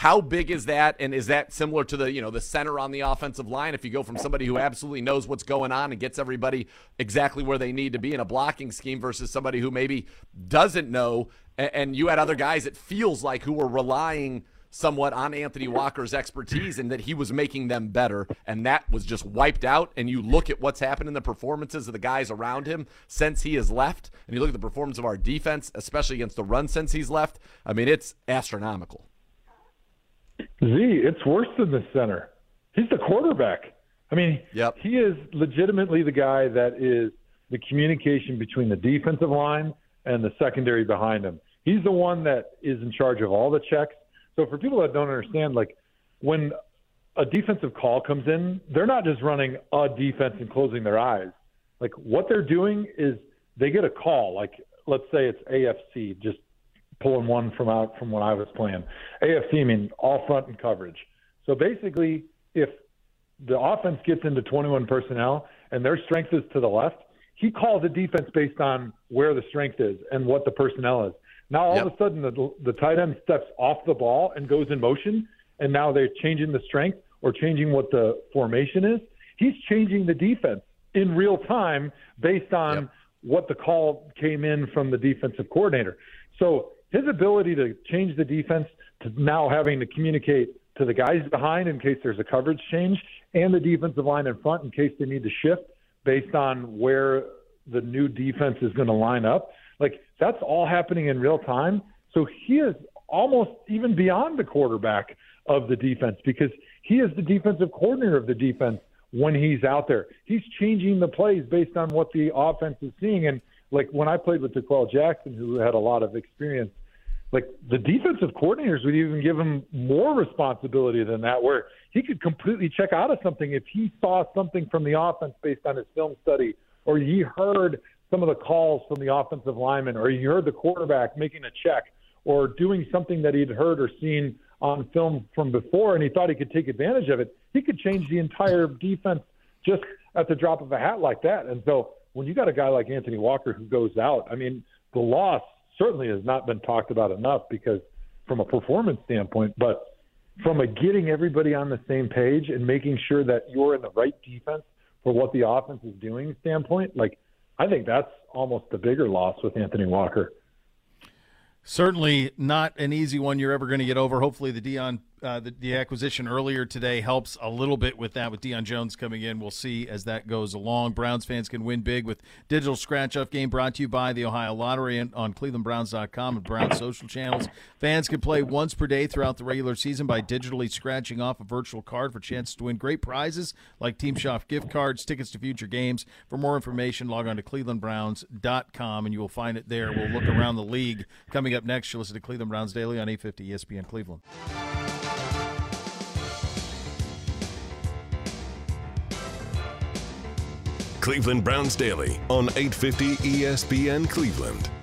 How big is that? And is that similar to the, you know, the center on the offensive line? If you go from somebody who absolutely knows what's going on and gets everybody exactly where they need to be in a blocking scheme versus somebody who maybe doesn't know, and you had other guys it feels like who were relying somewhat on Anthony Walker's expertise and that he was making them better. And that was just wiped out. And you look at what's happened in the performances of the guys around him since he has left, and you look at the performance of our defense, especially against the run since he's left. I mean, it's astronomical. Z, it's worse than the center. He's the quarterback. I mean, yep. he is legitimately the guy that is the communication between the defensive line and the secondary behind him. He's the one that is in charge of all the checks. So for people that don't understand, like when a defensive call comes in, they're not just running a defense and closing their eyes. Like what they're doing is they get a call. Like let's say it's AFC, just pulling one from out from when I was playing. AFC mean all front and coverage. So basically, if the offense gets into 21 personnel and their strength is to the left, he calls a defense based on where the strength is and what the personnel is. Now all yep. of a sudden the, the tight end steps off the ball and goes in motion, and now they're changing the strength or changing what the formation is. He's changing the defense in real time based on yep. what the call came in from the defensive coordinator. So his ability to change the defense to now having to communicate to the guys behind in case there's a coverage change and the defensive line in front in case they need to shift based on where the new defense is going to line up. Like that's all happening in real time. So he is almost even beyond the quarterback of the defense because he is the defensive coordinator of the defense when he's out there. He's changing the plays based on what the offense is seeing. And like when I played with D'Qwell Jackson, who had a lot of experience like the defensive coordinators would even give him more responsibility than that, where he could completely check out of something if he saw something from the offense based on his film study, or he heard some of the calls from the offensive lineman, or he heard the quarterback making a check, or doing something that he'd heard or seen on film from before, and he thought he could take advantage of it. He could change the entire defense just at the drop of a hat like that. And so when you got a guy like Anthony Walker who goes out, I mean, the loss certainly has not been talked about enough because from a performance standpoint, but from a getting everybody on the same page and making sure that you're in the right defense for what the offense is doing standpoint, like I think that's almost the bigger loss with Anthony Walker. Certainly not an easy one you're ever going to get over. Hopefully, the Deion uh, the, the, acquisition earlier today helps a little bit with that. With Deion Jones coming in, we'll see as that goes along. Browns fans can win big with digital scratch off game brought to you by the Ohio Lottery and on ClevelandBrowns.com and Browns social channels. Fans can play once per day throughout the regular season by digitally scratching off a virtual card for chances to win great prizes like Team Shop gift cards, tickets to future games. For more information, log on to ClevelandBrowns.com and you will find it there. We'll look around the league. Coming up next, you'll listen to Cleveland Browns Daily on 850 ESPN Cleveland. Cleveland Browns Daily on 850 ESPN Cleveland.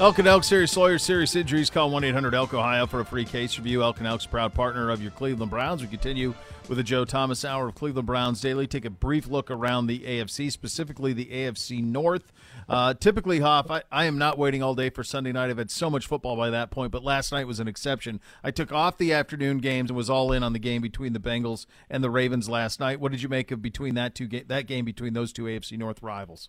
Elk and Elk Serious Lawyer, serious injuries. Call 1 800 Elk Ohio for a free case review. Elk and Elk's proud partner of your Cleveland Browns. We continue with the Joe Thomas Hour of Cleveland Browns Daily. Take a brief look around the AFC, specifically the AFC North. Uh, typically, Hoff, I, I am not waiting all day for Sunday night. I've had so much football by that point, but last night was an exception. I took off the afternoon games and was all in on the game between the Bengals and the Ravens last night. What did you make of between that two ga- that game between those two AFC North rivals?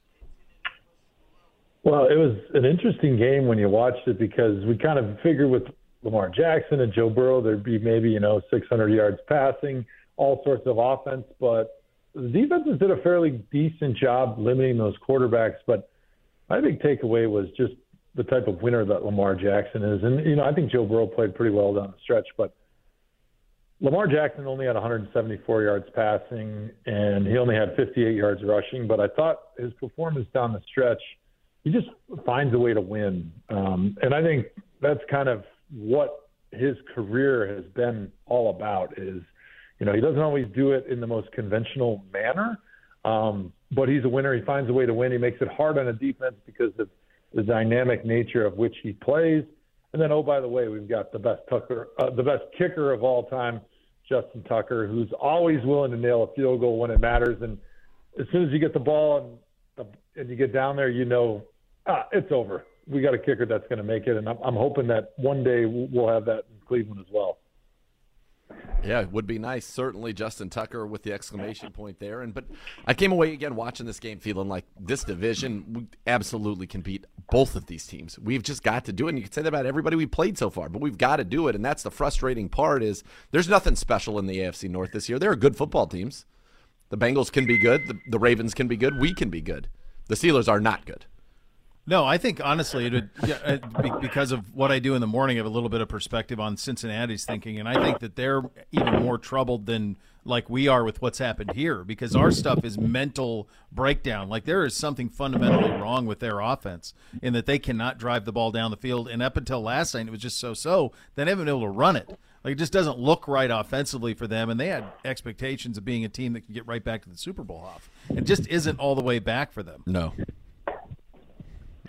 Well, it was an interesting game when you watched it because we kind of figured with Lamar Jackson and Joe Burrow there'd be maybe you know 600 yards passing, all sorts of offense, but the defenses did a fairly decent job limiting those quarterbacks. But my big takeaway was just the type of winner that Lamar Jackson is. And, you know, I think Joe Burrow played pretty well down the stretch, but Lamar Jackson only had 174 yards passing and he only had 58 yards rushing. But I thought his performance down the stretch, he just finds a way to win. Um, and I think that's kind of what his career has been all about is, you know, he doesn't always do it in the most conventional manner. Um, but he's a winner. He finds a way to win. He makes it hard on a defense because of the dynamic nature of which he plays. And then, oh, by the way, we've got the best Tucker, uh, the best kicker of all time, Justin Tucker, who's always willing to nail a field goal when it matters. And as soon as you get the ball and, and you get down there, you know, ah, it's over. We got a kicker that's going to make it, and I'm, I'm hoping that one day we'll have that in Cleveland as well. Yeah, it would be nice. Certainly, Justin Tucker with the exclamation point there. And but I came away again watching this game feeling like this division absolutely can beat both of these teams. We've just got to do it. And you can say that about everybody we played so far, but we've got to do it. And that's the frustrating part is there's nothing special in the AFC North this year. There are good football teams. The Bengals can be good. The, the Ravens can be good. We can be good. The Steelers are not good. No, I think honestly, it would, yeah, uh, because of what I do in the morning, I have a little bit of perspective on Cincinnati's thinking, and I think that they're even more troubled than like we are with what's happened here because our stuff is mental breakdown. Like there is something fundamentally wrong with their offense in that they cannot drive the ball down the field, and up until last night, it was just so-so. They haven't been able to run it. Like it just doesn't look right offensively for them, and they had expectations of being a team that could get right back to the Super Bowl off. It just isn't all the way back for them. No.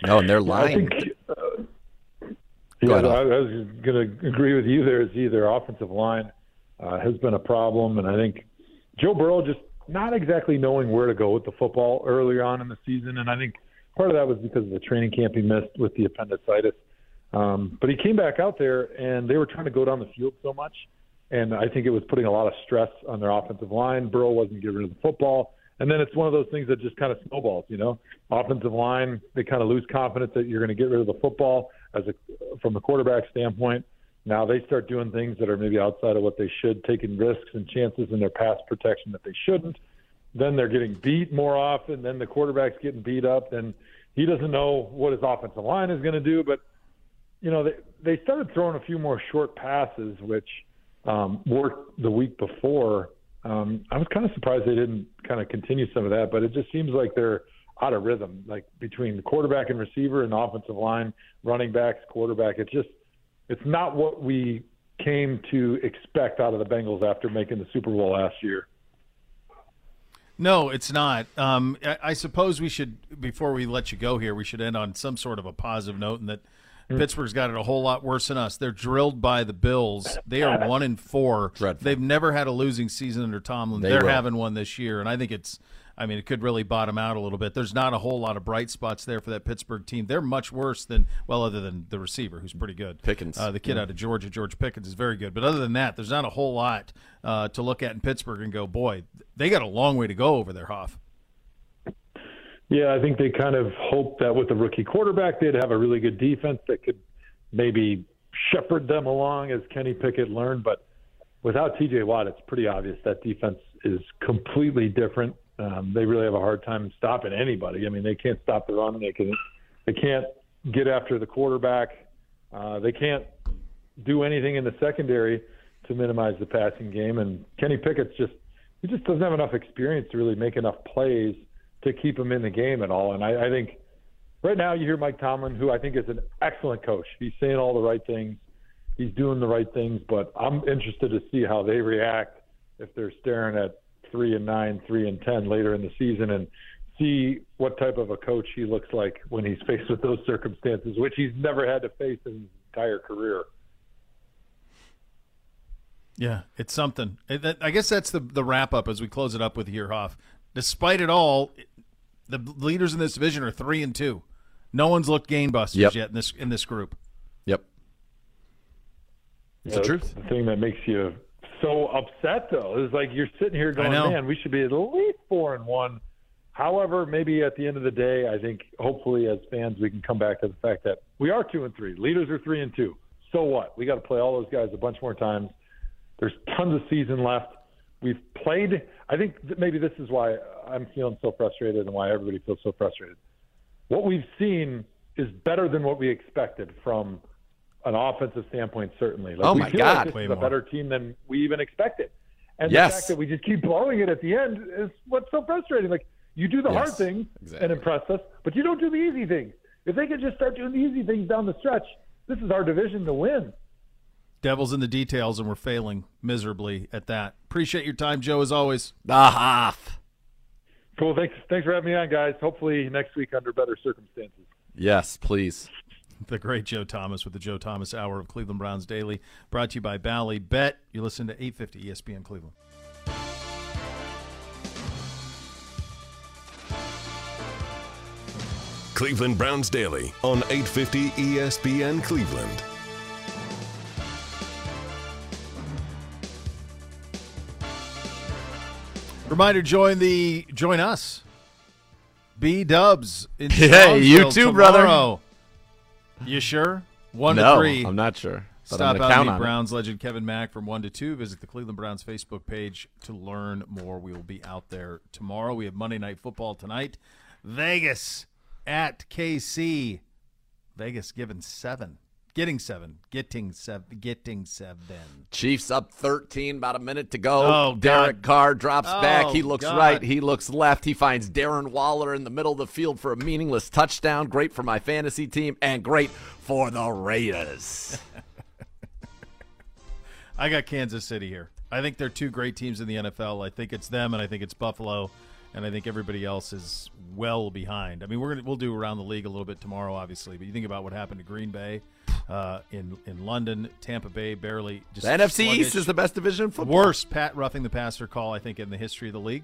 No, and they're lying. I think, uh, yeah, I, I was going to agree with you. There is either offensive line uh, has been a problem, and I think Joe Burrow just not exactly knowing where to go with the football earlier on in the season, and I think part of that was because of the training camp he missed with the appendicitis. Um, but he came back out there, and they were trying to go down the field so much, and I think it was putting a lot of stress on their offensive line. Burrow wasn't getting rid of the football. And then it's one of those things that just kind of snowballs, you know. Offensive line, they kind of lose confidence that you're going to get rid of the football as a from the quarterback standpoint. Now they start doing things that are maybe outside of what they should, taking risks and chances in their pass protection that they shouldn't. Then they're getting beat more often. Then the quarterback's getting beat up. and he doesn't know what his offensive line is going to do. But you know, they they started throwing a few more short passes, which um, worked the week before um, I was kind of surprised they didn't kind of continue some of that, but it just seems like they're out of rhythm, like between the quarterback and receiver and offensive line, running backs, quarterback. It's just it's not what we came to expect out of the Bengals after making the Super Bowl last year. No, it's not. Um, I, I, suppose we should, before we let you go here, we should end on some sort of a positive note, and that mm. Pittsburgh's got it a whole lot worse than us. They're drilled by the Bills. They are [LAUGHS] one in four. Dreadful. They've never had a losing season under Tomlin. They are having one this year, and I think it's I mean, it could really bottom out a little bit. There's not a whole lot of bright spots there for that Pittsburgh team. They're much worse than, well, other than the receiver, who's pretty good. Pickens. Uh, the kid yeah. out of Georgia, George Pickens, is very good. But other than that, there's not a whole lot uh, to look at in Pittsburgh and go, boy, they got a long way to go over there, Hoff. Yeah, I think they kind of hoped that with the rookie quarterback, they'd have a really good defense that could maybe shepherd them along as Kenny Pickett learned. But without TJ Watt, it's pretty obvious that defense is completely different um, they really have a hard time stopping anybody. I mean, they can't stop the run. They can, they can't get after the quarterback. Uh, they can't do anything in the secondary to minimize the passing game. And Kenny Pickett's just he just doesn't have enough experience to really make enough plays to keep him in the game at all. And I, I think right now you hear Mike Tomlin, who I think is an excellent coach. He's saying all the right things. He's doing the right things, but I'm interested to see how they react if they're staring at three and nine, three and ten later in the season, and see what type of a coach he looks like when he's [LAUGHS] faced with those circumstances, which he's never had to face in his entire career. Yeah, it's something. I guess that's the the wrap up as we close it up with here. Despite it all, the leaders in this division are three and two. No one's looked gangbusters yep. yet in this in this group. Yep, it's the truth. The thing that makes you so upset though. is like you're sitting here going, "Man, we should be at least four and one." However, maybe at the end of the day, I think hopefully as fans we can come back to the fact that we are two and three. Leaders are three and two. So what? We got to play all those guys a bunch more times. There's tons of season left. We've played. I think maybe this is why I'm feeling so frustrated and why everybody feels so frustrated. What we've seen is better than what we expected from an offensive standpoint, certainly. Like, oh my God, like this Way is more. a better team than we even expected. And yes. the fact that we just keep blowing it at the end is what's so frustrating. Like you do the yes, hard things exactly. and impress us, but you don't do the easy things. If they could just start doing the easy things down the stretch, this is our division to win. Devil's in the details, and we're failing miserably at that. Appreciate your time, Joe, as always. Ah, cool. Thanks. Thanks for having me on, guys. Hopefully next week under better circumstances. Yes, please. the great Joe Thomas with the Joe Thomas Hour of Cleveland Browns Daily, brought to you by Bally Bet. You listen to 850 ESPN Cleveland. Cleveland Browns Daily on 850 ESPN Cleveland. Reminder: join the join us. B Dubs. Hey, you too, tomorrow. brother. You sure? One no, to three. I'm not sure. Stop out and meet Browns legend Kevin Mack from one to two. Visit the Cleveland Browns Facebook page to learn more. We will be out there tomorrow. We have Monday Night Football tonight. Vegas at KC. Vegas given seven. Getting seven. Getting seven. Getting seven. Chiefs up 13, about a minute to go. Oh, Derek God. Carr drops oh, back. He looks God. right. He looks left. He finds Darren Waller in the middle of the field for a meaningless touchdown. Great for my fantasy team and great for the Raiders. [LAUGHS] I got Kansas City here. I think they're two great teams in the NFL. I think it's them, and I think it's Buffalo and I think everybody else is well behind. I mean, we're gonna we'll do around the league a little bit tomorrow, obviously, but you think about what happened to Green Bay, uh, in in London, Tampa Bay barely. Just the NFC sluggish. East is the best division in football. Worst Pat roughing the passer call I think in the history of the league.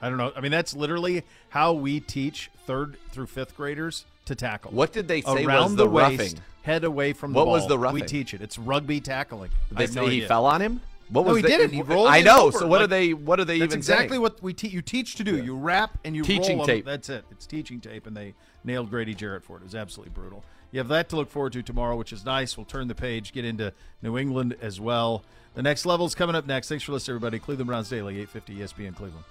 I don't know. I mean, that's literally how we teach third through fifth graders to tackle. What did they say Around was the, the waist, roughing? Head away from the what ball. was the roughing? We teach it. It's rugby tackling. They say no he idea. fell on him. What no, was he the, didn't. He rolled. I know. Over. So what like, are they? What are they that's even exactly saying? what we te- you teach to do. Yeah. You wrap and you teaching roll tape. Them. That's it. It's teaching tape, and they nailed Grady Jarrett for it. It was absolutely brutal. You have that to look forward to tomorrow, which is nice. We'll turn the page, get into New England as well. The next level is coming up next. Thanks for listening, everybody. Cleveland Browns Daily, 850 ESPN Cleveland.